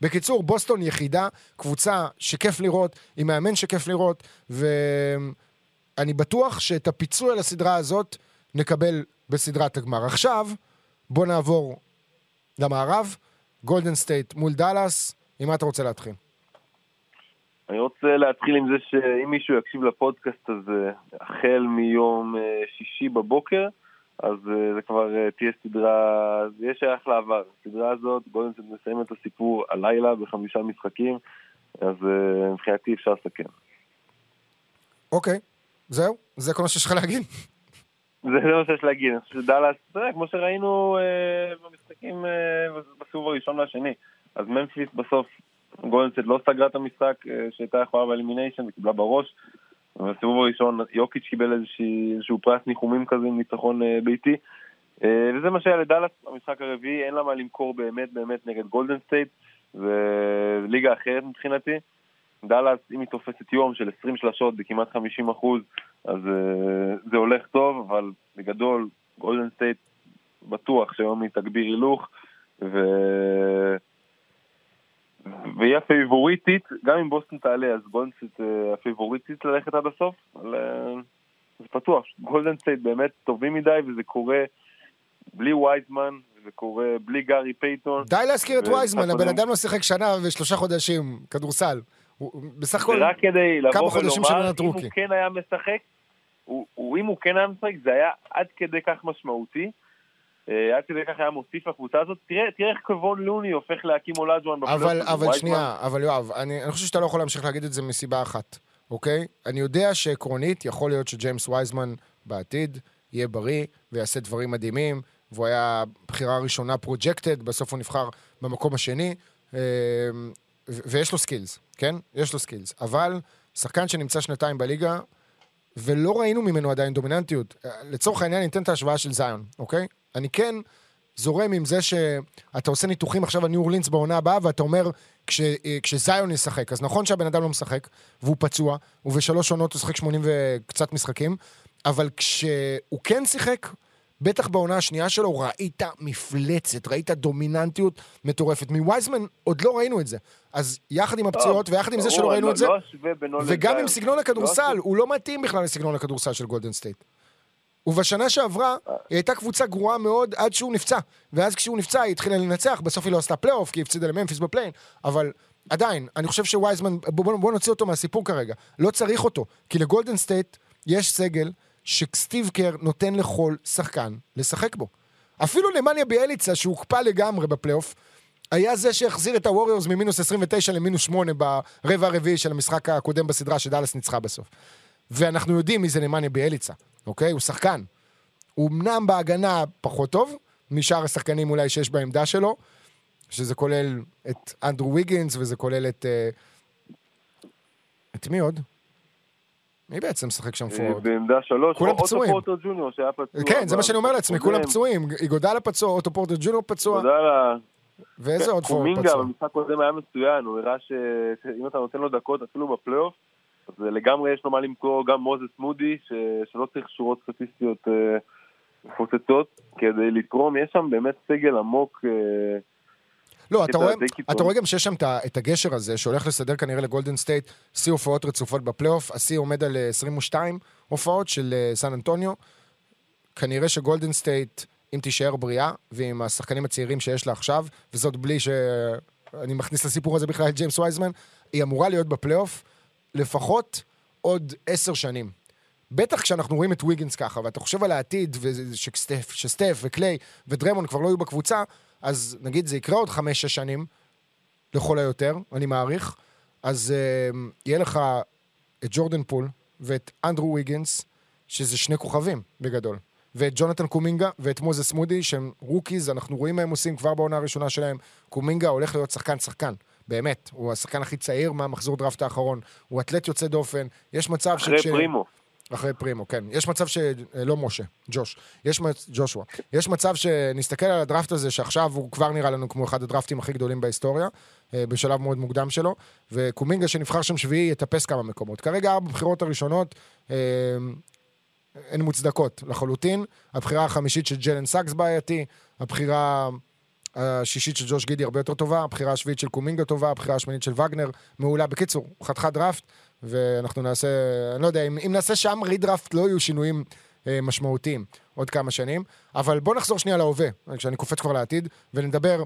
בקיצור, בוסטון יחידה, קבוצה שכיף לראות, עם מאמן שכיף לראות, ואני בטוח שאת הפיצוי על הסדרה הזאת נקבל בסדרת הגמר. עכשיו, בוא נעבור למערב, גולדן סטייט מול דאלאס, עם מה אתה רוצה להתחיל? אני רוצה להתחיל עם זה שאם מישהו יקשיב לפודקאסט הזה החל מיום אה, שישי בבוקר, אז uh, זה כבר uh, תהיה סדרה, זה יהיה שייך לעבר. הסדרה הזאת, בואו נסיים את הסיפור הלילה בחמישה משחקים, אז uh, מבחינתי אפשר לסכם. אוקיי. זהו? זה כל מה שיש לך להגיד? זה מה שיש להגיד, אני חושב שדאלאס, כמו שראינו אה, במשחקים אה, בסיבוב הראשון והשני. אז ממפיס בסוף, גולדן סטייט לא סגרה את המשחק אה, שהייתה יכולה ב elimination וקיבלה בראש. בסיבוב הראשון יוקיץ' קיבל איזשהו פרס ניחומים כזה עם ניצחון אה, ביתי. אה, וזה מה שהיה לדאלאס, המשחק הרביעי, אין לה מה למכור באמת באמת נגד גולדן סטייט. זה ליגה אחרת מבחינתי. דאלאס, אם היא תופסת יום של 20 שלשות בכמעט 50 אחוז, אז אה, זה הולך טוב, אבל בגדול, גולדן סטייט בטוח שהיום היא תגביר הילוך, ו... והיא הפייבוריטית, גם אם בוסטון תעלה, אז גולדן סטייט אה, הפייבוריטית ללכת עד הסוף, אבל אה, זה פתוח. גולדן סטייט באמת טובים מדי, וזה קורה בלי וייזמן, זה קורה בלי גארי פייטון. די להזכיר את וייזמן, הבן אדם לא שיחק שנה ושלושה חודשים, כדורסל. בסך הכל כמה חודשים של ולומר, עונת אם. הוא כן היה משחק, הוא, הוא, אם הוא כן היה משחק, זה היה עד כדי כך משמעותי. אה, עד כדי כך היה מוסיף לקבוצה הזאת. תראה, תראה איך קוון לוני הופך להאקים אולג'ואן בפלייאוף. אבל, אבל. שנייה, אבל יואב, אני, אני חושב שאתה לא יכול להמשיך להגיד את זה מסיבה אחת, אוקיי? אני יודע שעקרונית יכול להיות שג'יימס וייזמן בעתיד יהיה בריא ויעשה דברים מדהימים, והוא היה בחירה ראשונה projected, בסוף הוא נבחר במקום השני, אה, ויש לו skills, כן? יש לו skills. אבל שחקן שנמצא שנתיים בליגה, ולא ראינו ממנו עדיין דומיננטיות. אה, לצורך העניין, ניתן את ההשוואה של זיון, אוקיי? אני כן זורם עם זה שאתה עושה ניתוחים עכשיו על ניו אורלינס בעונה הבאה, ואתה אומר, כש, אה, כשזיון ישחק, אז נכון שהבן אדם לא משחק, והוא פצוע, ובשלוש עונות הוא שיחק 80 וקצת משחקים, אבל כשהוא כן שיחק, בטח בעונה השנייה שלו ראית מפלצת, ראית דומיננטיות מטורפת. מווייזמן עוד לא ראינו את זה. אז יחד עם הפציעות, ויחד עם זה שלא ברור, ראינו לא- את זה, לא וגם. עם סגנון הכדורסל, לא הוא לא מתאים בכלל לסגנון הכדורסל של גולדן סטייט. ובשנה שעברה, היא הייתה קבוצה גרועה מאוד עד שהוא נפצע. ואז כשהוא נפצע, היא התחילה לנצח, בסוף היא לא עשתה פלייאוף, כי היא הפסידה לממפיס ב play-in, אבל עדיין, אני חושב שווייזמן, בוא, בוא, נוציא אותו מהסיפור כרגע. לא צריך אותו, כי לגולדן סטייט יש סגל שסטיב קר נותן לכל שחקן לשחק בו. אפילו לנמניה ביאליצה, שהוקפא לגמרי בפלייאוף, היה זה שהחזיר את הווריורס ממינוס 29 למינוס 8 ברבע הרביעי של המשחק הקודם בסדרה שדאלאס ניצחה בסוף. ואנחנו יודעים מי זה נמניה ביאליצה, אוקיי? הוא שחקן. הוא אמנם בהגנה פחות טוב, משאר השחקנים אולי שיש בעמדה שלו, שזה כולל את אנדרו ויגינס, וזה כולל את... אה, את מי עוד? מי בעצם משחק שם פורוד? בעמדה שלוש, כולם אוטו פצועים. פורטר ג'וניור שהיה פצוע. כן, זה מה שאני אומר לעצצמי, כולם. פצועים. איגודלה פצוע, אוטו פורטר ג'וניור פצוע, ל... ואיזה עוד פורוורד קומינגה פצוע? במשחק הקודם היה מצוין, הוא הראה שאם אתה נותן לו דקות אפילו בפלייאוף, אז לגמרי יש לו מה למכור, גם מוזס מודי, ש... שלא צריך שורות סטטיסטיות אה, מפוצצות כדי לתרום, יש שם באמת סגל עמוק. אה, לא, אתה רואה. אתה רואה גם שיש שם את הגשר הזה, שהולך לסדר כנראה לגולדן סטייט שיא הופעות רצופות בפלייאוף. השיא עומד על אה, 22 הופעות של אה, סן אנטוניו. כנראה שגולדן סטייט, אם תישאר בריאה, ועם השחקנים הצעירים שיש לה עכשיו, וזאת בלי שאני מכניס לסיפור הזה בכלל את ג'יימס וייזמן, היא אמורה להיות בפלייאוף לפחות עוד עשר שנים. בטח כשאנחנו רואים את ויגינס ככה, ואתה חושב על העתיד, ושסטף שסטף וקליי ודריימון כבר לא יהיו בקבוצה, אז נגיד זה יקרה עוד חמש-שש שנים, לכל היותר, אני מעריך, אז אה, יהיה לך את ג'ורדן פול ואת אנדרו ויגינס, שזה שני כוכבים בגדול. ואת ג'ונתן קומינגה ואת מוזס מודי, שהם rookies, אנחנו רואים מה הם עושים כבר בעונה הראשונה שלהם. קומינגה הולך להיות שחקן-שחקן, באמת. הוא השחקן הכי צעיר מהמחזור דראפט האחרון. הוא אתלט יוצא דופן. יש מצב אחרי שכש... פרימו. אחרי פרימו, כן. יש מצב ש... לא משה, ג'וש. יש מצ... ג'ושוע. יש מצב שנסתכל על הדראפט הזה, שעכשיו הוא כבר נראה לנו כמו אחד הדראפטים הכי גדולים בהיסטוריה, אה, בשלב מאוד מוקדם שלו, וקומינגה שנבחר שם שביעי יטפס כמה מקומות. כרגע ארבע בחירות הראשונות אה, הן מוצדקות לחלוטין. הבחירה החמישית של ג'לן סאקס בעייתי, הבחירה השישית של ג'וש גידי הרבה יותר טובה, הבחירה השביעית של קומינגה טובה, הבחירה השמינית של וגנר מעולה. בקיצור, חתיכת דראפט, ואנחנו נעשה, אני לא יודע, אם, אם נעשה שם redraft לא יהיו שינויים אה, משמעותיים עוד כמה שנים, אבל בוא נחזור שנייה להווה, כשאני קופץ כבר לעתיד, ונדבר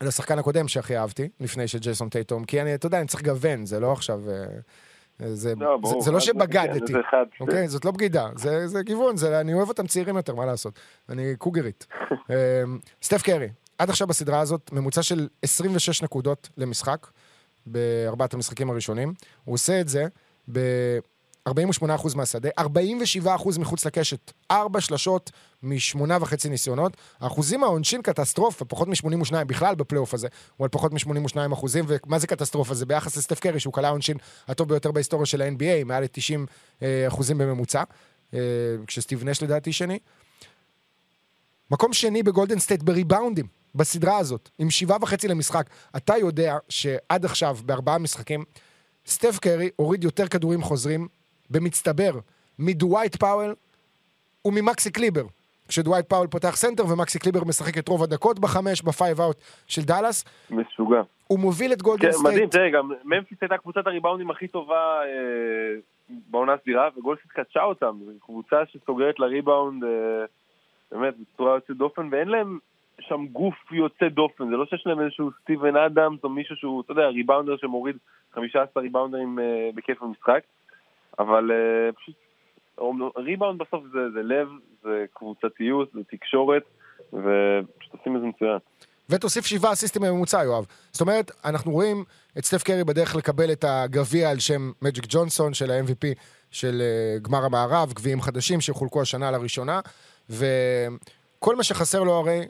על השחקן הקודם שהכי אהבתי, לפני של ג'ייסון טייטום, כי אני, אתה יודע, אני צריך לגוון, זה לא עכשיו... אה, זה, לא, זה, ברור. זה לא אז- שבגדתי, כן, זה. אוקיי? זאת לא בגידה, זה, זה גיוון, זה, אני אוהב אותם צעירים יותר, מה לעשות? אני קוגרית. אמ, סטף קרי, עד עכשיו בסדרה הזאת, ממוצע של 26 נקודות למשחק, בארבעת המשחקים הראשונים. הוא עושה את זה 48% מהשדה, 47% מחוץ לקשת, 4 שלשות משמונה וחצי ניסיונות. האחוזים העונשין קטסטרופה, פחות מ-82 בכלל בפלייאוף הזה, הוא על פחות מ-82 אחוזים, ומה זה קטסטרופה? זה ביחס לסטף קרי, שהוא קלע העונשין הטוב ביותר בהיסטוריה של ה-NBA, מעל ל-90 אה, אחוזים בממוצע, אה, כשסטיב נש לדעתי שני. מקום שני בגולדן סטייט בריבאונדים, בסדרה הזאת, עם שבעה וחצי למשחק. אתה יודע שעד עכשיו, בארבעה משחקים, סטף קרי הוריד יותר כדורים חוזרים במצטבר מדווייט פאוול וממקסי קליבר. כשדווייט פאוול פותח סנטר ומקסי קליבר משחק את רוב הדקות בחמש, ב five out של דאלאס. משוגע. הוא מוביל את גולדן כן, סטייט. מדהים, תראה, גם ממפיס הייתה קבוצת הריבאונדים הכי טובה אה, בעונה סדירה, וגולדן סטייט כתשה אותם. זו קבוצה שסוגרת לריבאונד, אה, באמת, בצורה יוצאת דופן, ואין להם שם גוף יוצא דופן. זה לא שיש להם איזשהו סטיבן אדמס או מישהו שהוא, אתה יודע, ריבאונדר שמוריד 15 ריבאונדרים אה, בכיף במשחק, אבל אה, פשוט, ריבאונד בסוף זה, זה לב, זה קבוצתיות, זה תקשורת, ופשוט עושים את זה מצוין. ותוסיף שבעה אסיסטים בממוצע, יואב. זאת אומרת, אנחנו רואים את סטף קרי בדרך לקבל את הגביע על שם מג'יק ג'ונסון של ה-MVP של uh, גמר המערב, גביעים חדשים שחולקו השנה לראשונה, וכל מה שחסר לו הרי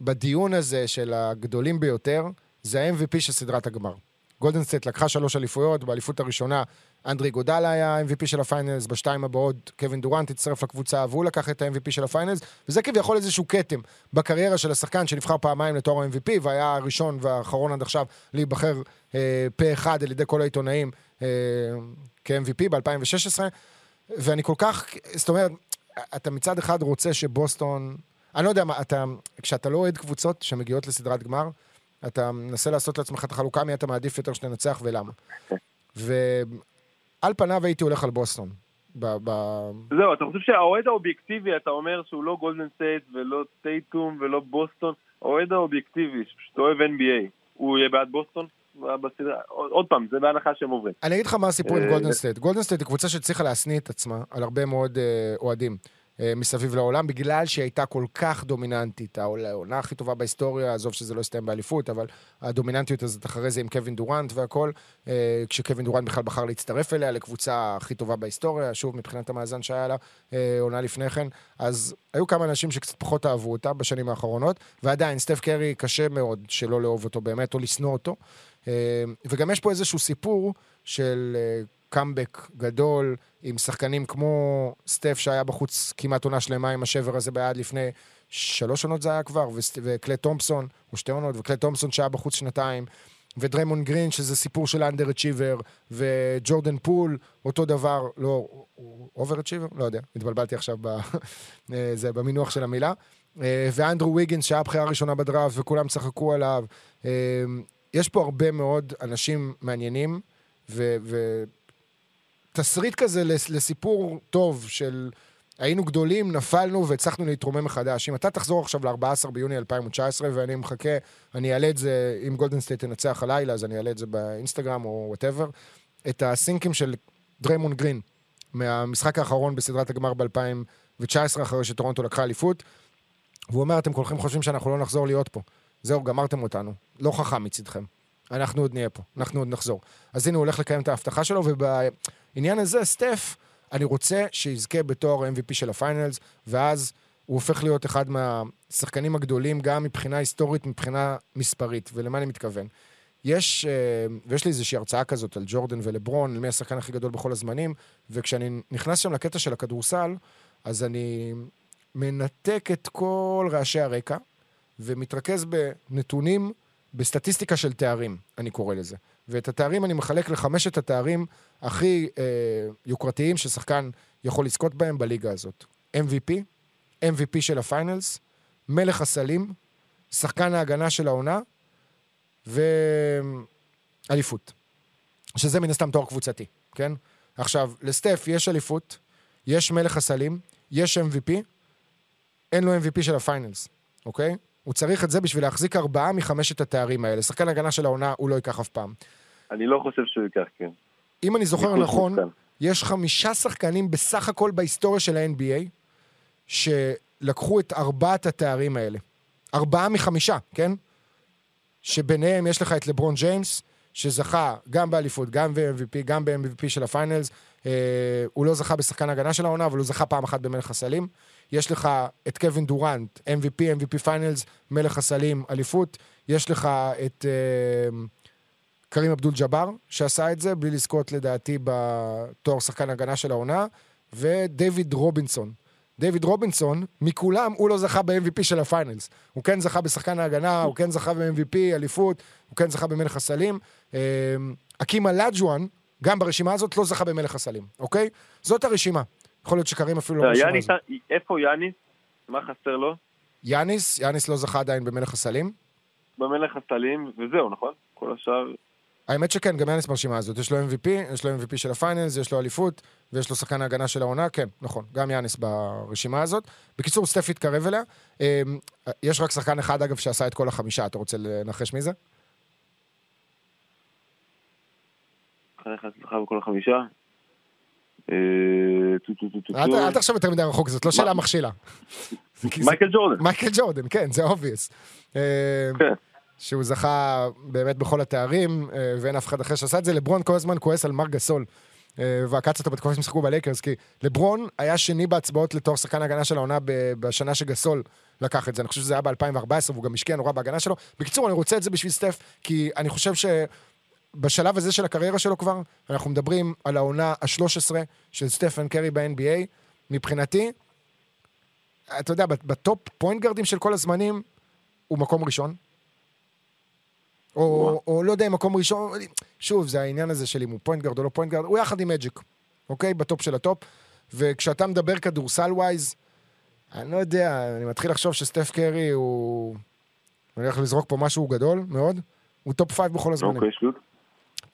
בדיון הזה של הגדולים ביותר, זה ה-MVP של סדרת הגמר. גולדן סטייט לקחה שלוש אליפויות, באליפות הראשונה אנדרה איגודלה היה ה-MVP של ה finals, בשתיים הבאות קווין דורנט הצטרף לקבוצה והוא לקח את ה-MVP של ה finals, וזה כביכול איזשהו כתם בקריירה של השחקן שנבחר פעמיים לתואר ה-MVP, והיה הראשון והאחרון עד עכשיו להיבחר אה, פה אחד על ידי כל העיתונאים אה, כ-MVP ב-2016, ואני כל כך, זאת אומרת, אתה מצד אחד רוצה שבוסטון, אני לא יודע מה, אתה, כשאתה לא אוהד קבוצות שמגיעות לסדרת גמר, אתה מנסה לעשות לעצמך את החלוקה מי אתה מעדיף יותר שתנצח ולמה. ועל פניו הייתי הולך על בוסטון. ב- ב- זהו, אתה חושב שהאוהד האובייקטיבי, אתה אומר שהוא לא גולדן סטייט ולא טייטום ולא בוסטון, האוהד האובייקטיבי, שפשוט אוהב NBA, הוא יהיה בעד בוסטון? בסדרה? עוד פעם, זה בהנחה שהם עוברים. אני אגיד לך מה הסיפור עם אה, גולדן סטייט. גולדן סטייט היא קבוצה שהצליחה להשניא את עצמה על הרבה מאוד אה, אוהדים אה, מסביב לעולם, בגלל שהיא הייתה כל כך דומיננטית. העונה הכי טובה בהיסטוריה, עזוב שזה לא הסתיים באליפות, אבל הדומיננטיות הזאת אחרי זה עם קווין דורנט והכל, אה, כשקווין דורנט בכלל בחר להצטרף אליה לקבוצה הכי טובה בהיסטוריה, שוב, מבחינת המאזן שהיה לה אה, עונה לפני כן. אז היו כמה אנשים שקצת פחות אהבו אותה בשנים האחרונות, ועדיין, סטף קרי קשה מאוד שלא לאהוב אותו באמת, או לשנוא אותו. אה, וגם יש פה איזשהו סיפור של אה, קאמבק גדול, עם שחקנים כמו סטף שהיה בחוץ כמעט עונה שלמה עם השבר הזה ביד לפני שלוש עונות זה היה כבר, וקלי תומפסון, או שתי עונות, וקלי תומפסון שהיה בחוץ שנתיים, ודריימון גרין, שזה סיפור של underachiever, וג'ורדן פול, אותו דבר, לא, overachiever? לא יודע, התבלבלתי עכשיו ב, אה, זה, במינוח של המילה. אה, ואנדרו ויגינס, שהיה הבחירה הראשונה בדראפט, וכולם צחקו עליו. אה, יש פה הרבה מאוד אנשים מעניינים. ו- תסריט כזה לס- לסיפור טוב של היינו גדולים, נפלנו והצלחנו להתרומם מחדש. אם אתה תחזור עכשיו ל-14 ביוני 2019, ואני מחכה, אני אעלה את זה, אם גולדן סטייט תנצח הלילה, אז אני אעלה את זה באינסטגרם או whatever, את הסינקים של דריימון גרין, מהמשחק האחרון בסדרת הגמר ב-2019, אחרי שטורונטו לקחה אליפות, והוא אומר, אתם כולכם חושבים שאנחנו לא נחזור להיות פה. זהו, גמרתם אותנו. לא חכם מצדכם. אנחנו עוד נהיה פה, אנחנו עוד נחזור. אז הנה הוא הולך לקיים את ההבטחה שלו, ובעניין הזה, סטף, אני רוצה שיזכה בתואר ה-MVP של הפיינלס, ואז הוא הופך להיות אחד מהשחקנים הגדולים, גם מבחינה היסטורית, מבחינה מספרית. ולמה אני מתכוון? יש, אה, ויש לי איזושהי הרצאה כזאת על ג'ורדן ולברון, מי השחקן הכי גדול בכל הזמנים, וכשאני נכנס שם לקטע של הכדורסל, אז אני מנתק את כל רעשי הרקע, ומתרכז בנתונים, בסטטיסטיקה של תארים, אני קורא לזה. ואת התארים אני מחלק לחמשת התארים הכי אה, יוקרתיים ששחקן יכול לזכות בהם בליגה הזאת. MVP, MVP של הפיינלס, מלך הסלים, שחקן ההגנה של העונה, ואליפות. שזה מן הסתם תואר קבוצתי, כן? עכשיו, לסטף יש אליפות, יש מלך הסלים, יש MVP, אין לו MVP של הפיינלס, אוקיי? הוא צריך את זה בשביל להחזיק ארבעה מחמשת התארים האלה. שחקן הגנה של העונה הוא לא ייקח אף פעם. אני לא חושב שהוא ייקח, כן. אם אני זוכר נכון, לשחקן. יש חמישה שחקנים בסך הכל בהיסטוריה של ה-NBA שלקחו את ארבעת התארים האלה. ארבעה מחמישה, כן? שביניהם יש לך את לברון ג'יימס, שזכה גם באליפות, גם ב-MVP, גם ב-MVP של ה finals. אה, הוא לא זכה בשחקן ההגנה של העונה, אבל הוא זכה פעם אחת במלך הסלים. יש לך את קווין דורנט, MVP, MVP finals, מלך הסלים, אליפות. יש לך את אה, קרים אבדול ג'אבר, שעשה את זה, בלי לזכות לדעתי בתואר שחקן הגנה של העונה, ודייוויד רובינסון. דיוויד רובינסון, מכולם, הוא לא זכה ב-MVP של ה finals. הוא כן זכה בשחקן ההגנה, הוא כן זכה ב-MVP, אליפות, הוא כן זכה במלך הסלים. אה, האקים אולאג'ואן, גם ברשימה הזאת, לא זכה במלך הסלים, אוקיי? זאת הרשימה. יכול להיות שקרים אפילו לא ברשימה יאניס, הזאת. איפה יאניס? מה חסר לו? יאניס, יאניס לא זכה עדיין במלך הסלים. במלך הסלים, וזהו, נכון? כל השאר... האמת שכן, גם יאניס ברשימה הזאת. יש לו MVP, יש לו MVP של ה Finals, יש לו אליפות, ויש לו שחקן ההגנה של העונה, כן, נכון, גם יאניס ברשימה הזאת. בקיצור, סטף התקרב אליה. אה, יש רק שחקן אחד, אגב, שעשה את כל החמישה, אתה רוצה לנחש מי זה? אחרי אחד הצלחה בכל החמישה. אל טו. אל תחשוב יותר מדי רחוק, זאת לא שאלה מכשילה. מייקל ג'ורדן. מייקל ג'ורדן, כן, זה obvious. כן. שהוא זכה באמת בכל התארים, אה, ואין אף אחד אחר שעשה את זה. לברון כל הזמן כועס על מארק גסול, אה, ועקץ אותו בתקופה שהם שיחקו בלייקרס, כי לברון היה שני בהצבעות לתואר שחקן ההגנה של העונה בשנה שגסול לקח את זה. אני חושב שזה היה ב-2014, והוא גם השקיע נורא בהגנה שלו. בקיצור, אני רוצה את זה בשביל סטף, כי אני חושב שבשלב הזה של הקריירה שלו כבר, אנחנו מדברים על העונה ה-13 של סטפן קרי ב-NBA. מבחינתי, אתה יודע, ב top פוינט גארדים של כל הזמנים, הוא מקום ראשון. או, או לא יודע אם מקום ראשון, שוב, זה העניין הזה של אם הוא point guard או לא point guard, הוא יחד עם מג'יק, אוקיי? ב top של ה top. וכשאתה מדבר כדורסל wise, אני לא יודע, אני מתחיל לחשוב שסטף קרי הוא... אני הולך לזרוק פה משהו גדול מאוד. הוא top five בכל הזמנים. אוקיי, shoot.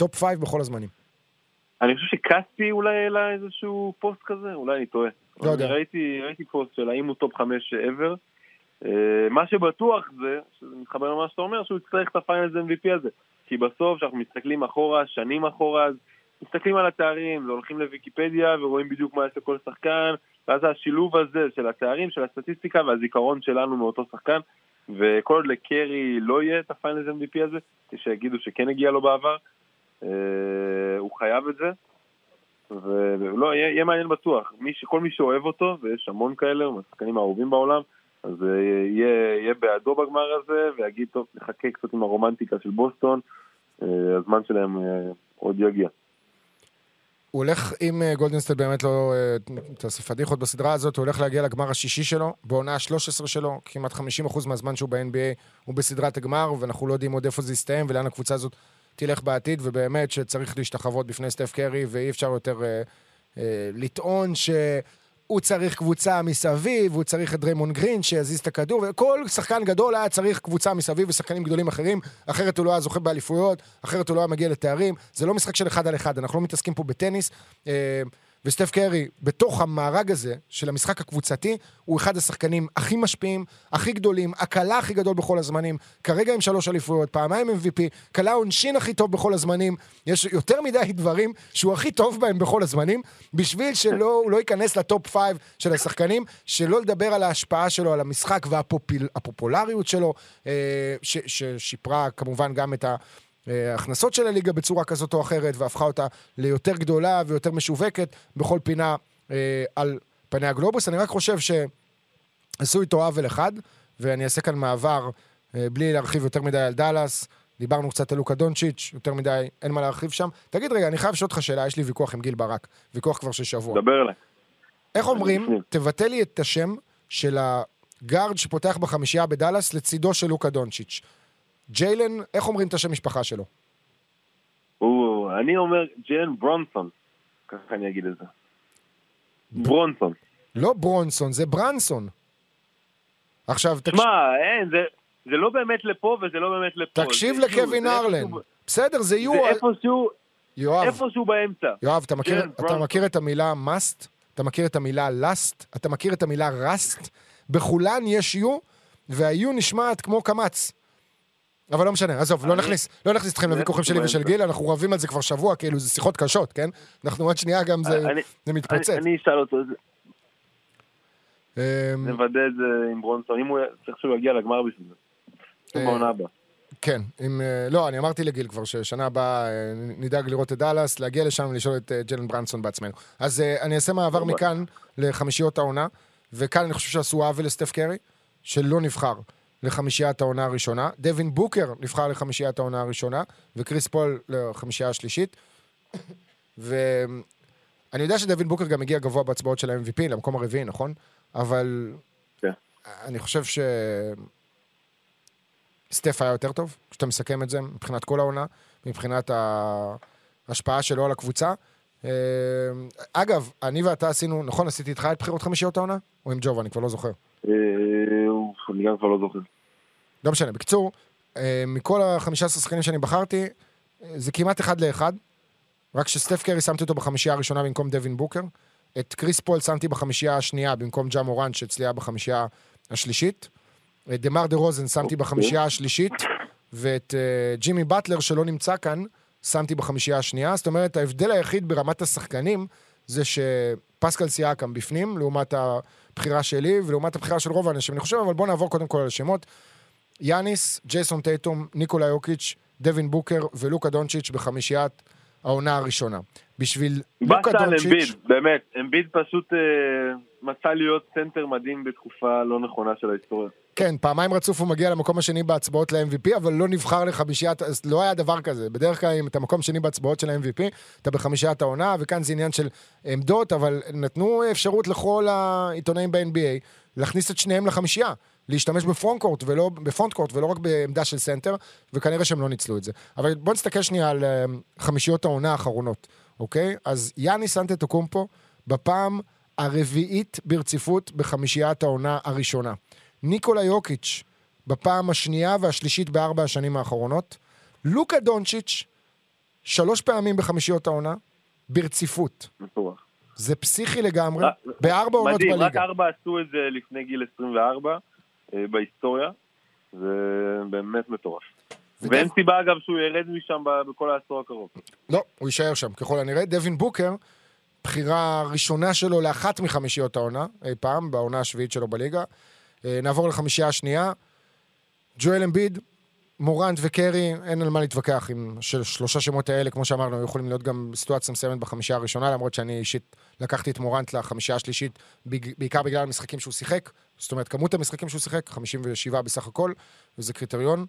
top five בכל הזמנים. אני חושב שקאסי אולי העלה איזשהו פוסט כזה, אולי אני טועה. לא יודע. ראיתי, ראיתי פוסט של האם הוא top חמש ever. אה, מה שבטוח זה, שזה מתחבר למה שאתה אומר, שהוא יצטרך את ה Finals MVP הזה. כי בסוף, כשאנחנו מסתכלים אחורה, שנים אחורה, אז מסתכלים על התארים, והולכים לוויקיפדיה ורואים בדיוק מה יש לכל שחקן, ואז השילוב הזה של התארים, של הסטטיסטיקה והזיכרון שלנו מאותו שחקן, וכל עוד לקרי לא יהיה את הפיינלס MVP הזה, שיגידו שכן הגיע לו בעבר, הוא חייב את זה. ולא, יהיה, יהיה מעניין בטוח. מי, ש- כל מי שאוהב אותו, ויש המון כאלה, הוא מהשחקנים האהובים בעולם, אז אה, יהיה, יהיה בעדו בגמר הזה, ויגיד, טוב, נחכה קצת עם הרומנטיקה של בוסטון, אה, הזמן שלהם אה, עוד יגיע. הוא הולך, אם אה, גולדנסטייט באמת לא אה, תעשה פדיחות בסדרה הזאת, הוא הולך להגיע לגמר השישי שלו, בעונה ה-13 שלו, כמעט 50% מהזמן שהוא ב-NBA הוא בסדרת הגמר, ואנחנו לא יודעים עוד איפה זה יסתיים ולאן הקבוצה הזאת תלך בעתיד, ובאמת שצריך להשתחוות בפני סטף קרי, ואי אפשר יותר אה, אה, לטעון שהוא צריך קבוצה מסביב, הוא צריך את דריימון גרין שיזיז את הכדור, וכל שחקן גדול היה צריך קבוצה מסביב ושחקנים גדולים אחרים, אחרת הוא לא היה זוכה באליפויות, אחרת הוא לא היה מגיע לתארים. זה לא משחק של אחד על אחד, אנחנו לא מתעסקים פה בטניס. וסטף קרי, בתוך המארג הזה של המשחק הקבוצתי, הוא אחד השחקנים הכי משפיעים, הכי גדולים, הקלע הכי גדול בכל הזמנים, כרגע עם שלוש אליפויות, פעמיים MVP, קלע עונשין הכי טוב בכל הזמנים, יש יותר מדי דברים שהוא הכי טוב בהם בכל הזמנים, בשביל שלא הוא לא ייכנס ל top five של השחקנים, שלא לדבר על ההשפעה שלו על המשחק והפופולריות שלו, אה, ששיפרה כמובן גם את ה... אה, ההכנסות של הליגה בצורה כזאת או אחרת, והפכה אותה ליותר גדולה ויותר משווקת בכל פינה אה, על פני הגלובוס. אני רק חושב שעשו איתו עוול אחד, ואני אעשה כאן מעבר אה, בלי להרחיב יותר מדי על דאלאס. דיברנו קצת על לוקה דונצ'יץ', יותר מדי, אין מה להרחיב שם. תגיד רגע, אני חייב לשאול אותך שאלה, יש לי ויכוח עם גיל ברק, ויכוח כבר של שבוע. דבר אליי. איך אומרים. תבטא לי את השם של הגארד שפותח בחמישייה בדאלאס לצידו של לוקה דונצ'יץ'. ג'יילן, איך אומרים את השם משפחה שלו? הוא, אני אומר ג'יילן ברונסון, ככה אני אגיד את זה. ברונסון. לא ברונסון, זה ברנסון. עכשיו, תקש... שמע, אין, זה, זה לא באמת לפה וזה לא באמת לפה. תקשיב לקווין ארלן. בסדר, זה יו... זה איפשהו, יואב, איפשהו באמצע. יואב, אתה מכיר, אתה. מכיר את המילה must? אתה מכיר את המילה lust? אתה מכיר את המילה rust? בכולן יש יו, וה-U נשמעת כמו קמץ. אבל לא משנה, עזוב, לא נכניס, לא נכניס אתכם לוויכוחים שלי ושל גיל, אנחנו רבים על זה כבר שבוע, כאילו, זה שיחות קשות, כן? אנחנו עוד שנייה גם זה אני- זה מתפוצץ. אני, אשאל אותו, אמ, נוודא את זה עם ברונסון, אם הוא צריך שהוא יגיע לגמר בשביל זה. אה, בעונה הבאה. כן, עם, אה, לא, אני אמרתי לגיל כבר ששנה הבאה אה, נדאג לראות את דאלאס, להגיע לשם ולשאול את ג'לן ברנסון בעצמנו. אז אני אעשה מעבר. מכאן לחמישיות העונה, וכאן אני חושב שעשו עוול לסטף קרי, שלא נבחר לחמישיית העונה הראשונה. דווין בוקר נבחר לחמישיית העונה הראשונה, וקריס פול לחמישייה השלישית. ואני יודע שדווין בוקר גם הגיע גבוה בהצבעות של ה-MVP, למקום הרביעי, נכון? אבל כן. אני חושב ש... סטף היה יותר טוב, כשאתה מסכם את זה מבחינת כל העונה, מבחינת ההשפעה שלו על הקבוצה. אה, אגב, אני ואתה עשינו, נכון, עשיתי איתך את בחירות חמישיות העונה? או עם ג'ובה, אני כבר לא זוכר. אה, אני גם כבר לא זוכר. לא משנה. בקיצור, אה, מכל ה-15 שחקנים שאני בחרתי, אה, זה כמעט אחד לאחד. רק שסטף קרי שמתי אותו בחמישייה הראשונה במקום דווין בוקר. את קריס פול שמתי בחמישייה השנייה במקום ג'ה מורן, שאצלי היה בחמישייה השלישית. את דה מר דה רוזן שמתי בחמישייה השלישית, ואת uh, ג'ימי באטלר, שלא נמצא כאן, שמתי בחמישייה השנייה. זאת אומרת, ההבדל היחיד ברמת השחקנים, זה שפסקל סיאקם בפנים, לעומת הבחירה שלי, ולעומת הבחירה של רוב האנשים, אני חושב, אבל בואו נעבור קודם כל על השמות. יאניס, ג'ייסון טייטום, ניקולה יוקיץ', דווין בוקר ולוקה דונצ'יץ' בחמישיית העונה הראשונה. בשביל לוקה באסה על אמביד, דונצ'יץ', באמת. אמביד פשוט אה, מצא להיות סנטר מדהים בתקופה לא נכונה של ההיסטוריה. כן, פעמיים רצוף הוא מגיע למקום השני בהצבעות ל-MVP, אבל לא נבחר לחמישיית, לא היה דבר כזה. בדרך כלל אם אתה מקום שני בהצבעות של ה-MVP, אתה בחמישיית העונה, וכאן זה עניין של עמדות, אבל נתנו אפשרות לכל העיתונאים ב-NBA להכניס את שניהם לחמישייה. להשתמש בפרונט-קורט ולא, בפרונט-קורט ולא רק בעמדה של סנטר, וכנראה שהם לא ניצלו את זה. אבל בואו נסתכל שנייה על אה, חמישיות העונה האחרונות, אוקיי? אז יאני סנטטוקומפו בפעם הרביעית ברציפות בחמישיית העונה הראשונה. ניקולה יוקיץ' בפעם השנייה והשלישית בארבע השנים האחרונות. לוקה דונצ'יץ', שלוש פעמים בחמישיות העונה, ברציפות. מטורף. זה פסיכי לגמרי, בארבע עונות מדהים, רק בליגה. ארבע עשו את זה לפני גיל 24 אה, בהיסטוריה. זה באמת מטורף. ואין סיבה אגב שהוא ירד משם בכל העשור הקרוב. לא, הוא יישאר שם, ככל הנראה. דווין בוקר, בחירה ראשונה שלו לאחת מחמישיות העונה, אי פעם, בעונה השביעית שלו בליגה. אה, נעבור לחמישייה השנייה. ג'ואל אמביד, מורנט וקרי, אין על מה להתווכח עם של שלושה שמות האלה, כמו שאמרנו, היו יכולים להיות גם סיטואציה מסוימת בחמישייה הראשונה, למרות שאני אישית לקחתי את מורנט לחמישייה השלישית, בעיקר בגלל המשחקים שהוא שיחק. זאת אומרת, כמות המשחקים שהוא שיחק, 57 בסך הכל, וזה קריטריון.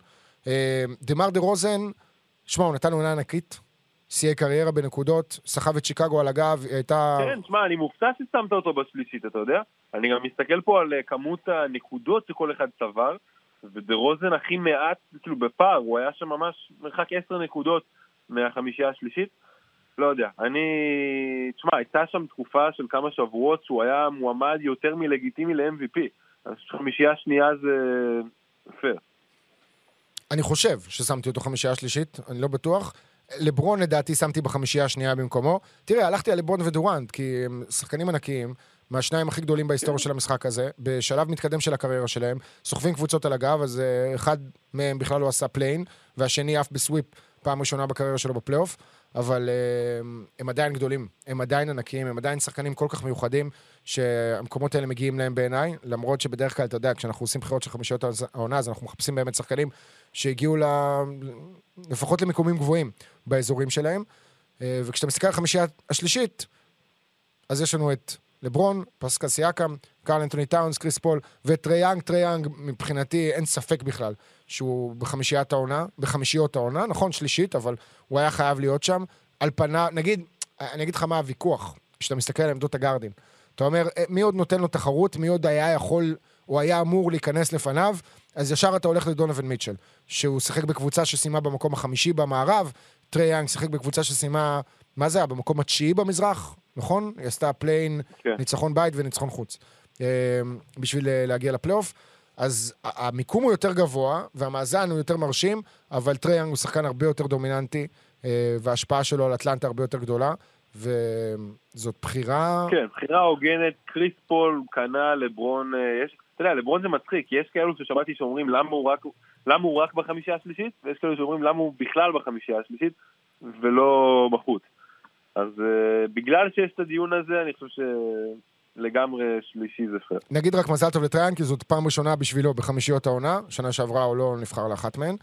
אה, דמר דה רוזן, שמע, הוא נתן עונה ענקית, שיאי קריירה בנקודות, סחב את שיקגו על הגב, היא הייתה... כן, שמע, אני מופתע ששמת אותו בשלישית, אתה יודע? אני גם מסתכל פה על אה, כמות הנקודות שכל אחד צבר, ודה רוזן הכי מעט, כאילו בפער, הוא היה שם ממש מרחק עשר נקודות מהחמישייה השלישית. לא יודע, אני... תשמע, הייתה שם תקופה של כמה שבועות שהוא היה מועמד יותר מלגיטימי ל-MVP. אז חמישייה שנייה זה פייר. אני חושב ששמתי אותו חמישייה שלישית, אני לא בטוח. לברון לדעתי שמתי בחמישייה השנייה במקומו. תראה, הלכתי על לברון ודורנט, כי הם שחקנים ענקיים, מהשניים הכי גדולים בהיסטוריה של המשחק הזה, בשלב מתקדם של הקריירה שלהם, סוחבים קבוצות על הגב, אז אה, אחד מהם בכלל לא עשה play-in, והשני עף ב sweep פעם ראשונה בקריירה שלו בפלייאוף, אבל אה, הם עדיין גדולים, הם עדיין ענקיים, הם עדיין שחקנים כל כך מיוחדים, שהמקומות האלה מגיעים להם בעיניי, למרות שבדרך כלל, אתה יודע, כשאנחנו עושים בחירות של חמישיות העונה, אז אנחנו מחפשים באמת שחקנים שהגיעו ל... לפחות למקומים גבוהים באזורים שלהם. אה, וכשאתה מסתכל על החמישייה השלישית, אז יש לנו את לברון, פסקל סיאקם, קרל אנטוני טאונס, קריס פול, וטרי יאנג, טרי יאנג, מבחינתי אין ספק בכלל שהוא בחמישיית העונה, בחמישיות העונה, נכון, שלישית, אבל הוא היה חייב להיות שם. על פניו, נגיד, אני אגיד לך מה הוויכוח, כשאתה מסתכל על עמדות הגארדים. אתה אומר, "אה, מי עוד נותן לו תחרות, מי עוד היה יכול, או היה אמור להיכנס לפניו, אז ישר אתה הולך לדונובין מיטשל, שהוא שיחק בקבוצה שסיימה במקום החמישי במערב, טרי יאנג שיחק בקבוצה שסיימה, מה זה היה? במקום התשיעי במזרח, נכון? היא עשתה play-in, כן. ניצחון בית וניצחון חוץ. אה, בשביל אה, להגיע לפלייאוף. אז המיקום הוא יותר גבוה, והמאזן הוא יותר מרשים, אבל טרי יאנג הוא שחקן הרבה יותר דומיננטי, וההשפעה שלו על אטלנטה הרבה יותר גדולה, וזאת בחירה... כן, בחירה הוגנת, קריס פול קנה לברון, אה, יש, אתה יודע, לברון זה מצחיק, יש כאלו ששמעתי שאומרים למה הוא רק, למה הוא רק בחמישייה השלישית, ויש כאלו שאומרים למה הוא בכלל בחמישייה השלישית, ולא בחוץ. אז uh, בגלל שיש את הדיון הזה, אני חושב שלגמרי שלישי זה פייר. נגיד רק מזל טוב לטריאן, כי זאת פעם ראשונה בשבילו בחמישיות העונה, שנה שעברה הוא לא נבחר לאחת מהן.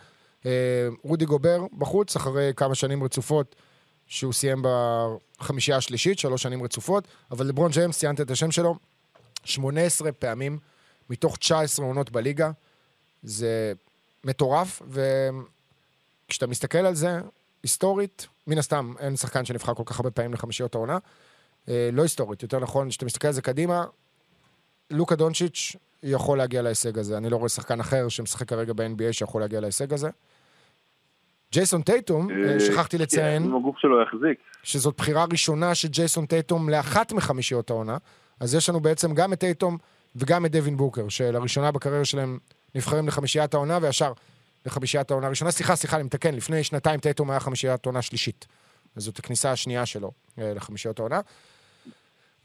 אה, רודי גובר בחוץ, אחרי כמה שנים רצופות שהוא סיים בחמישייה השלישית, שלוש שנים רצופות, אבל לברון ג'יימס, ציינת את השם שלו, 18 פעמים מתוך 19 עונות בליגה. זה מטורף, וכשאתה מסתכל על זה, היסטורית, מן הסתם, אין שחקן שנבחר כל כך הרבה פעמים לחמישיות העונה. אה, לא היסטורית, יותר נכון, כשאתה מסתכל על זה קדימה, לוקה דונצ'יץ' יכול להגיע להישג הזה. אני לא רואה שחקן אחר שמשחק כרגע ב-NBA שיכול להגיע להישג הזה. ג'ייסון טייטום, אה, אה, שכחתי לציין, אם הגוף שלו יחזיק. שזאת בחירה ראשונה של ג'ייסון טייטום לאחת מחמישיות העונה. אז יש לנו בעצם גם את טייטום וגם את דווין בוקר, שלראשונה בקריירה שלהם נבחרים לחמישיית העונה, וישר לחמישיית העונה הראשונה. סליחה, סליחה, אני מתקן, לפני שנתיים טייטום היה חמישיית עונה שלישית. אז זאת הכניסה השנייה שלו אה, לחמישיות העונה.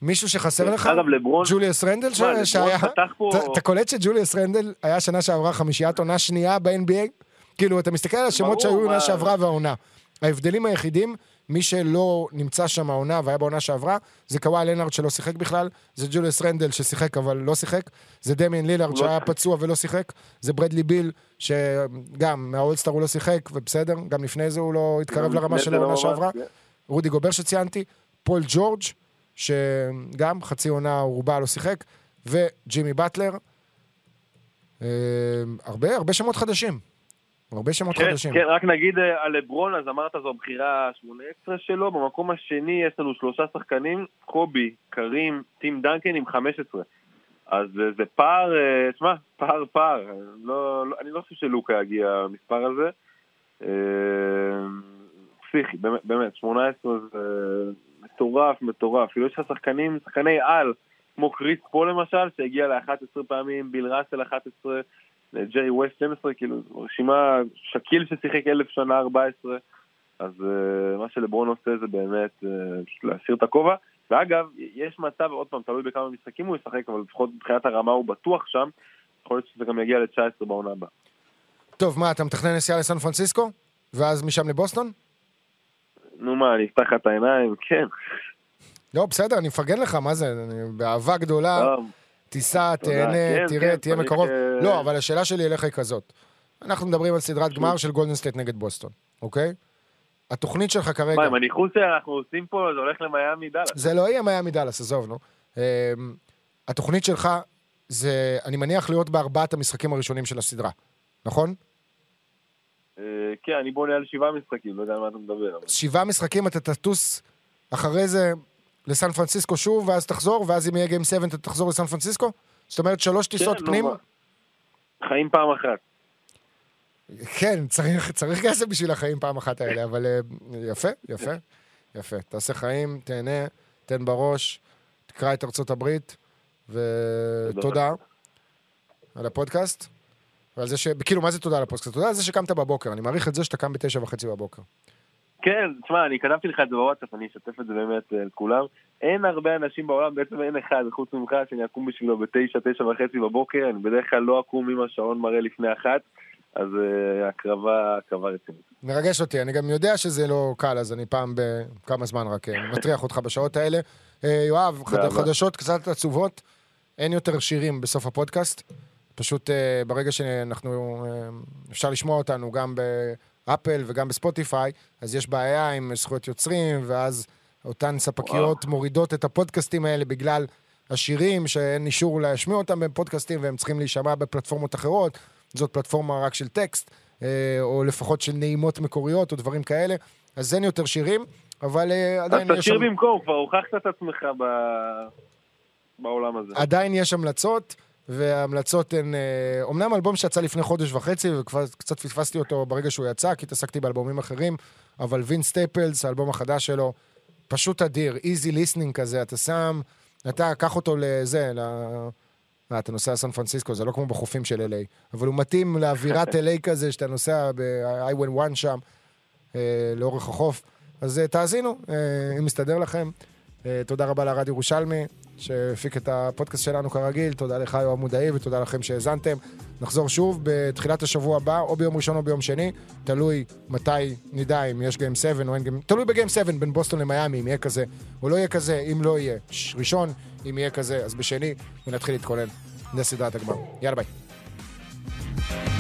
מישהו שחסר לך? אגב, לברון... ג'וליוס רנדל שהיה... אתה- אתה קולט שג'וליוס רנדל היה שנה שעברה חמישיית עונה שנייה ב-NBA? כאילו, אתה מסתכל על השמות שהיו עונה שעברה והעונה. ההבדלים היחידים, מי שלא נמצא שם העונה והיה בעונה שעברה, זה קוואי לנארד שלא שיחק בכלל, זה ג'וליוס רנדל ששיחק אבל לא שיחק, זה דמיאן לילארד לא שהיה. פצוע ולא שיחק, זה ברדלי ביל, שגם מהאולסטאר הוא לא שיחק, ובסדר, גם לפני זה הוא לא התקרב לרמה של לא העונה ממש, שעברה. כן. רודי גובר שציינתי, פול ג'ורג', שגם חצי עונה רובה לא שיחק, וג'ימי באטלר. אה, הרבה, הרבה שמות חדשים. הרבה שמות כן, חדשים. כן, רק נגיד אה, על לברון, אז אמרת זו הבחירה ה-18 שלו, במקום השני יש לנו שלושה שחקנים, קובי, קרים, טים דנקן עם 15. אז אה, זה פער, אה, תשמע, פער פער, לא, לא, אני לא חושב שלוקה יגיע למספר הזה. פסיכי, באמת, באמת, 18 זה מטורף, מטורף. כאילו יש לך שחקנים, שחקני על, כמו קריס פול למשל, שהגיע ל-11 פעמים, ביל ראסל 11, ג'רי ווסט 12, כאילו, רשימה, שקיל ששיחק אלף שנה 14, אז uh, מה שלברון עושה זה באמת פשוט להסיר את הכובע. ואגב, יש מצב, עוד פעם, תלוי בכמה משחקים הוא ישחק, אבל לפחות מבחינת הרמה הוא בטוח שם, יכול להיות שזה גם יגיע ל-19 בעונה הבאה. טוב, מה, אתה מתכנן נסיעה לסן פרנסיסקו? ואז משם לבוסטון? נו מה, אני אפתח לך את העיניים? כן. לא, בסדר, אני מפרגן לך, מה זה? אני באהבה גדולה, טוב, תיסע. תהנה, כן, תראה, כן, תהיה מקרוב. לא, אבל השאלה שלי אליך היא כזאת. אנחנו מדברים על סדרת גמר של גולדן סטייט נגד בוסטון, אוקיי? התוכנית שלך כרגע... מה, עם הניחוס שאנחנו עושים פה, זה הולך למיאמי דאלאס. זה לא יהיה מיאמי דאלאס, עזוב, נו. אמ, התוכנית שלך זה, אני מניח, להיות בארבעת המשחקים הראשונים של הסדרה, נכון? אה, כן, אני בונה על שבעה משחקים, לא יודע על מה אתה מדבר. שבעה משחקים אתה תטוס אחרי זה לסן פרנסיסקו שוב, ואז תחזור, ואז אם יהיה גיים 7 אתה תחזור לסן פרנסיסקו? זאת אומרת, שלוש טיסות כן, פנים? מה. חיים פעם אחת. כן, צריך, צריך כסף בשביל החיים פעם אחת האלה, אבל אה, יפה, יפה, יפה. תעשה חיים, תהנה, תן בראש, תקרא את ארצות הברית, ותודה על הפודקאסט. ועל זה ש... כאילו, מה זה תודה על הפודקאסט? תודה על זה שקמת בבוקר. אני מעריך את זה שאתה קם בתשע וחצי בבוקר. כן, תשמע, אני כתבתי לך את זה בוואטסאפ, אני אשתף את זה באמת אה, לכולם. אין הרבה אנשים בעולם, בעצם אין אחד, חוץ ממך, שאני אקום בשבילו בתשע, תשע וחצי בבוקר, אני בדרך כלל לא אקום אם השעון מראה לפני אחת, אז אה, הקרבה, הקרבה רצינית. מרגש אותי, אני גם יודע שזה לא קל, אז אני פעם בכמה זמן רק אה, מטריח אותך בשעות האלה. יואב. חדשות קצת עצובות, אין יותר שירים בסוף הפודקאסט. פשוט ברגע שאנחנו, אפשר לשמוע אותנו גם באפל וגם בספוטיפיי, אז יש בעיה עם זכויות יוצרים, ואז אותן ספקיות מורידות את הפודקאסטים האלה בגלל השירים, שאין אישור להשמיע אותם בפודקאסטים והם צריכים להישמע בפלטפורמות אחרות. זאת פלטפורמה רק של טקסט, אה, או לפחות של נעימות מקוריות או דברים כאלה. אז אין יותר שירים, אבל אה, אז עדיין יש תשאיר שם... במקום, כבר הוכחת את עצמך ב... בעולם הזה. עדיין יש המלצות, וההמלצות הן... אה, אומנם אלבום שיצא לפני חודש וחצי, וכבר קצת פספסתי אותו ברגע שהוא יצא, כי התעסקתי באלבומים אחרים, אבל וינס סטייפלס, האלבום החדש שלו, פשוט אדיר, easy listening כזה, אתה שם, אתה, קח אותו לזה, ל... אה, אתה נוסע לסן פרנסיסקו, זה לא כמו בחופים של LA, אבל הוא מתאים לאווירת LA כזה, שאתה נוסע ב-i11 שם, אה, לאורך החוף. אז אה, תאזינו, אה, אם מסתדר לכם. אה, תודה רבה לרד ירושלמי, שהפיק את הפודקאסט שלנו כרגיל. תודה לך, יואב מודעי, ותודה לכם שהאזנתם. נחזור שוב בתחילת השבוע הבא, או ביום ראשון או ביום שני. תלוי מתי נדע אם יש גיים 7 או אין גיים... תלוי בגיים 7 בין בוסטון למיאמי, אם יהיה כזה או לא יהיה כזה, אם לא יהיה. ש- ראשון, אם יהיה כזה, אז בשני, ונתחיל להתכונן לסדרת הגמר. יאללה ביי.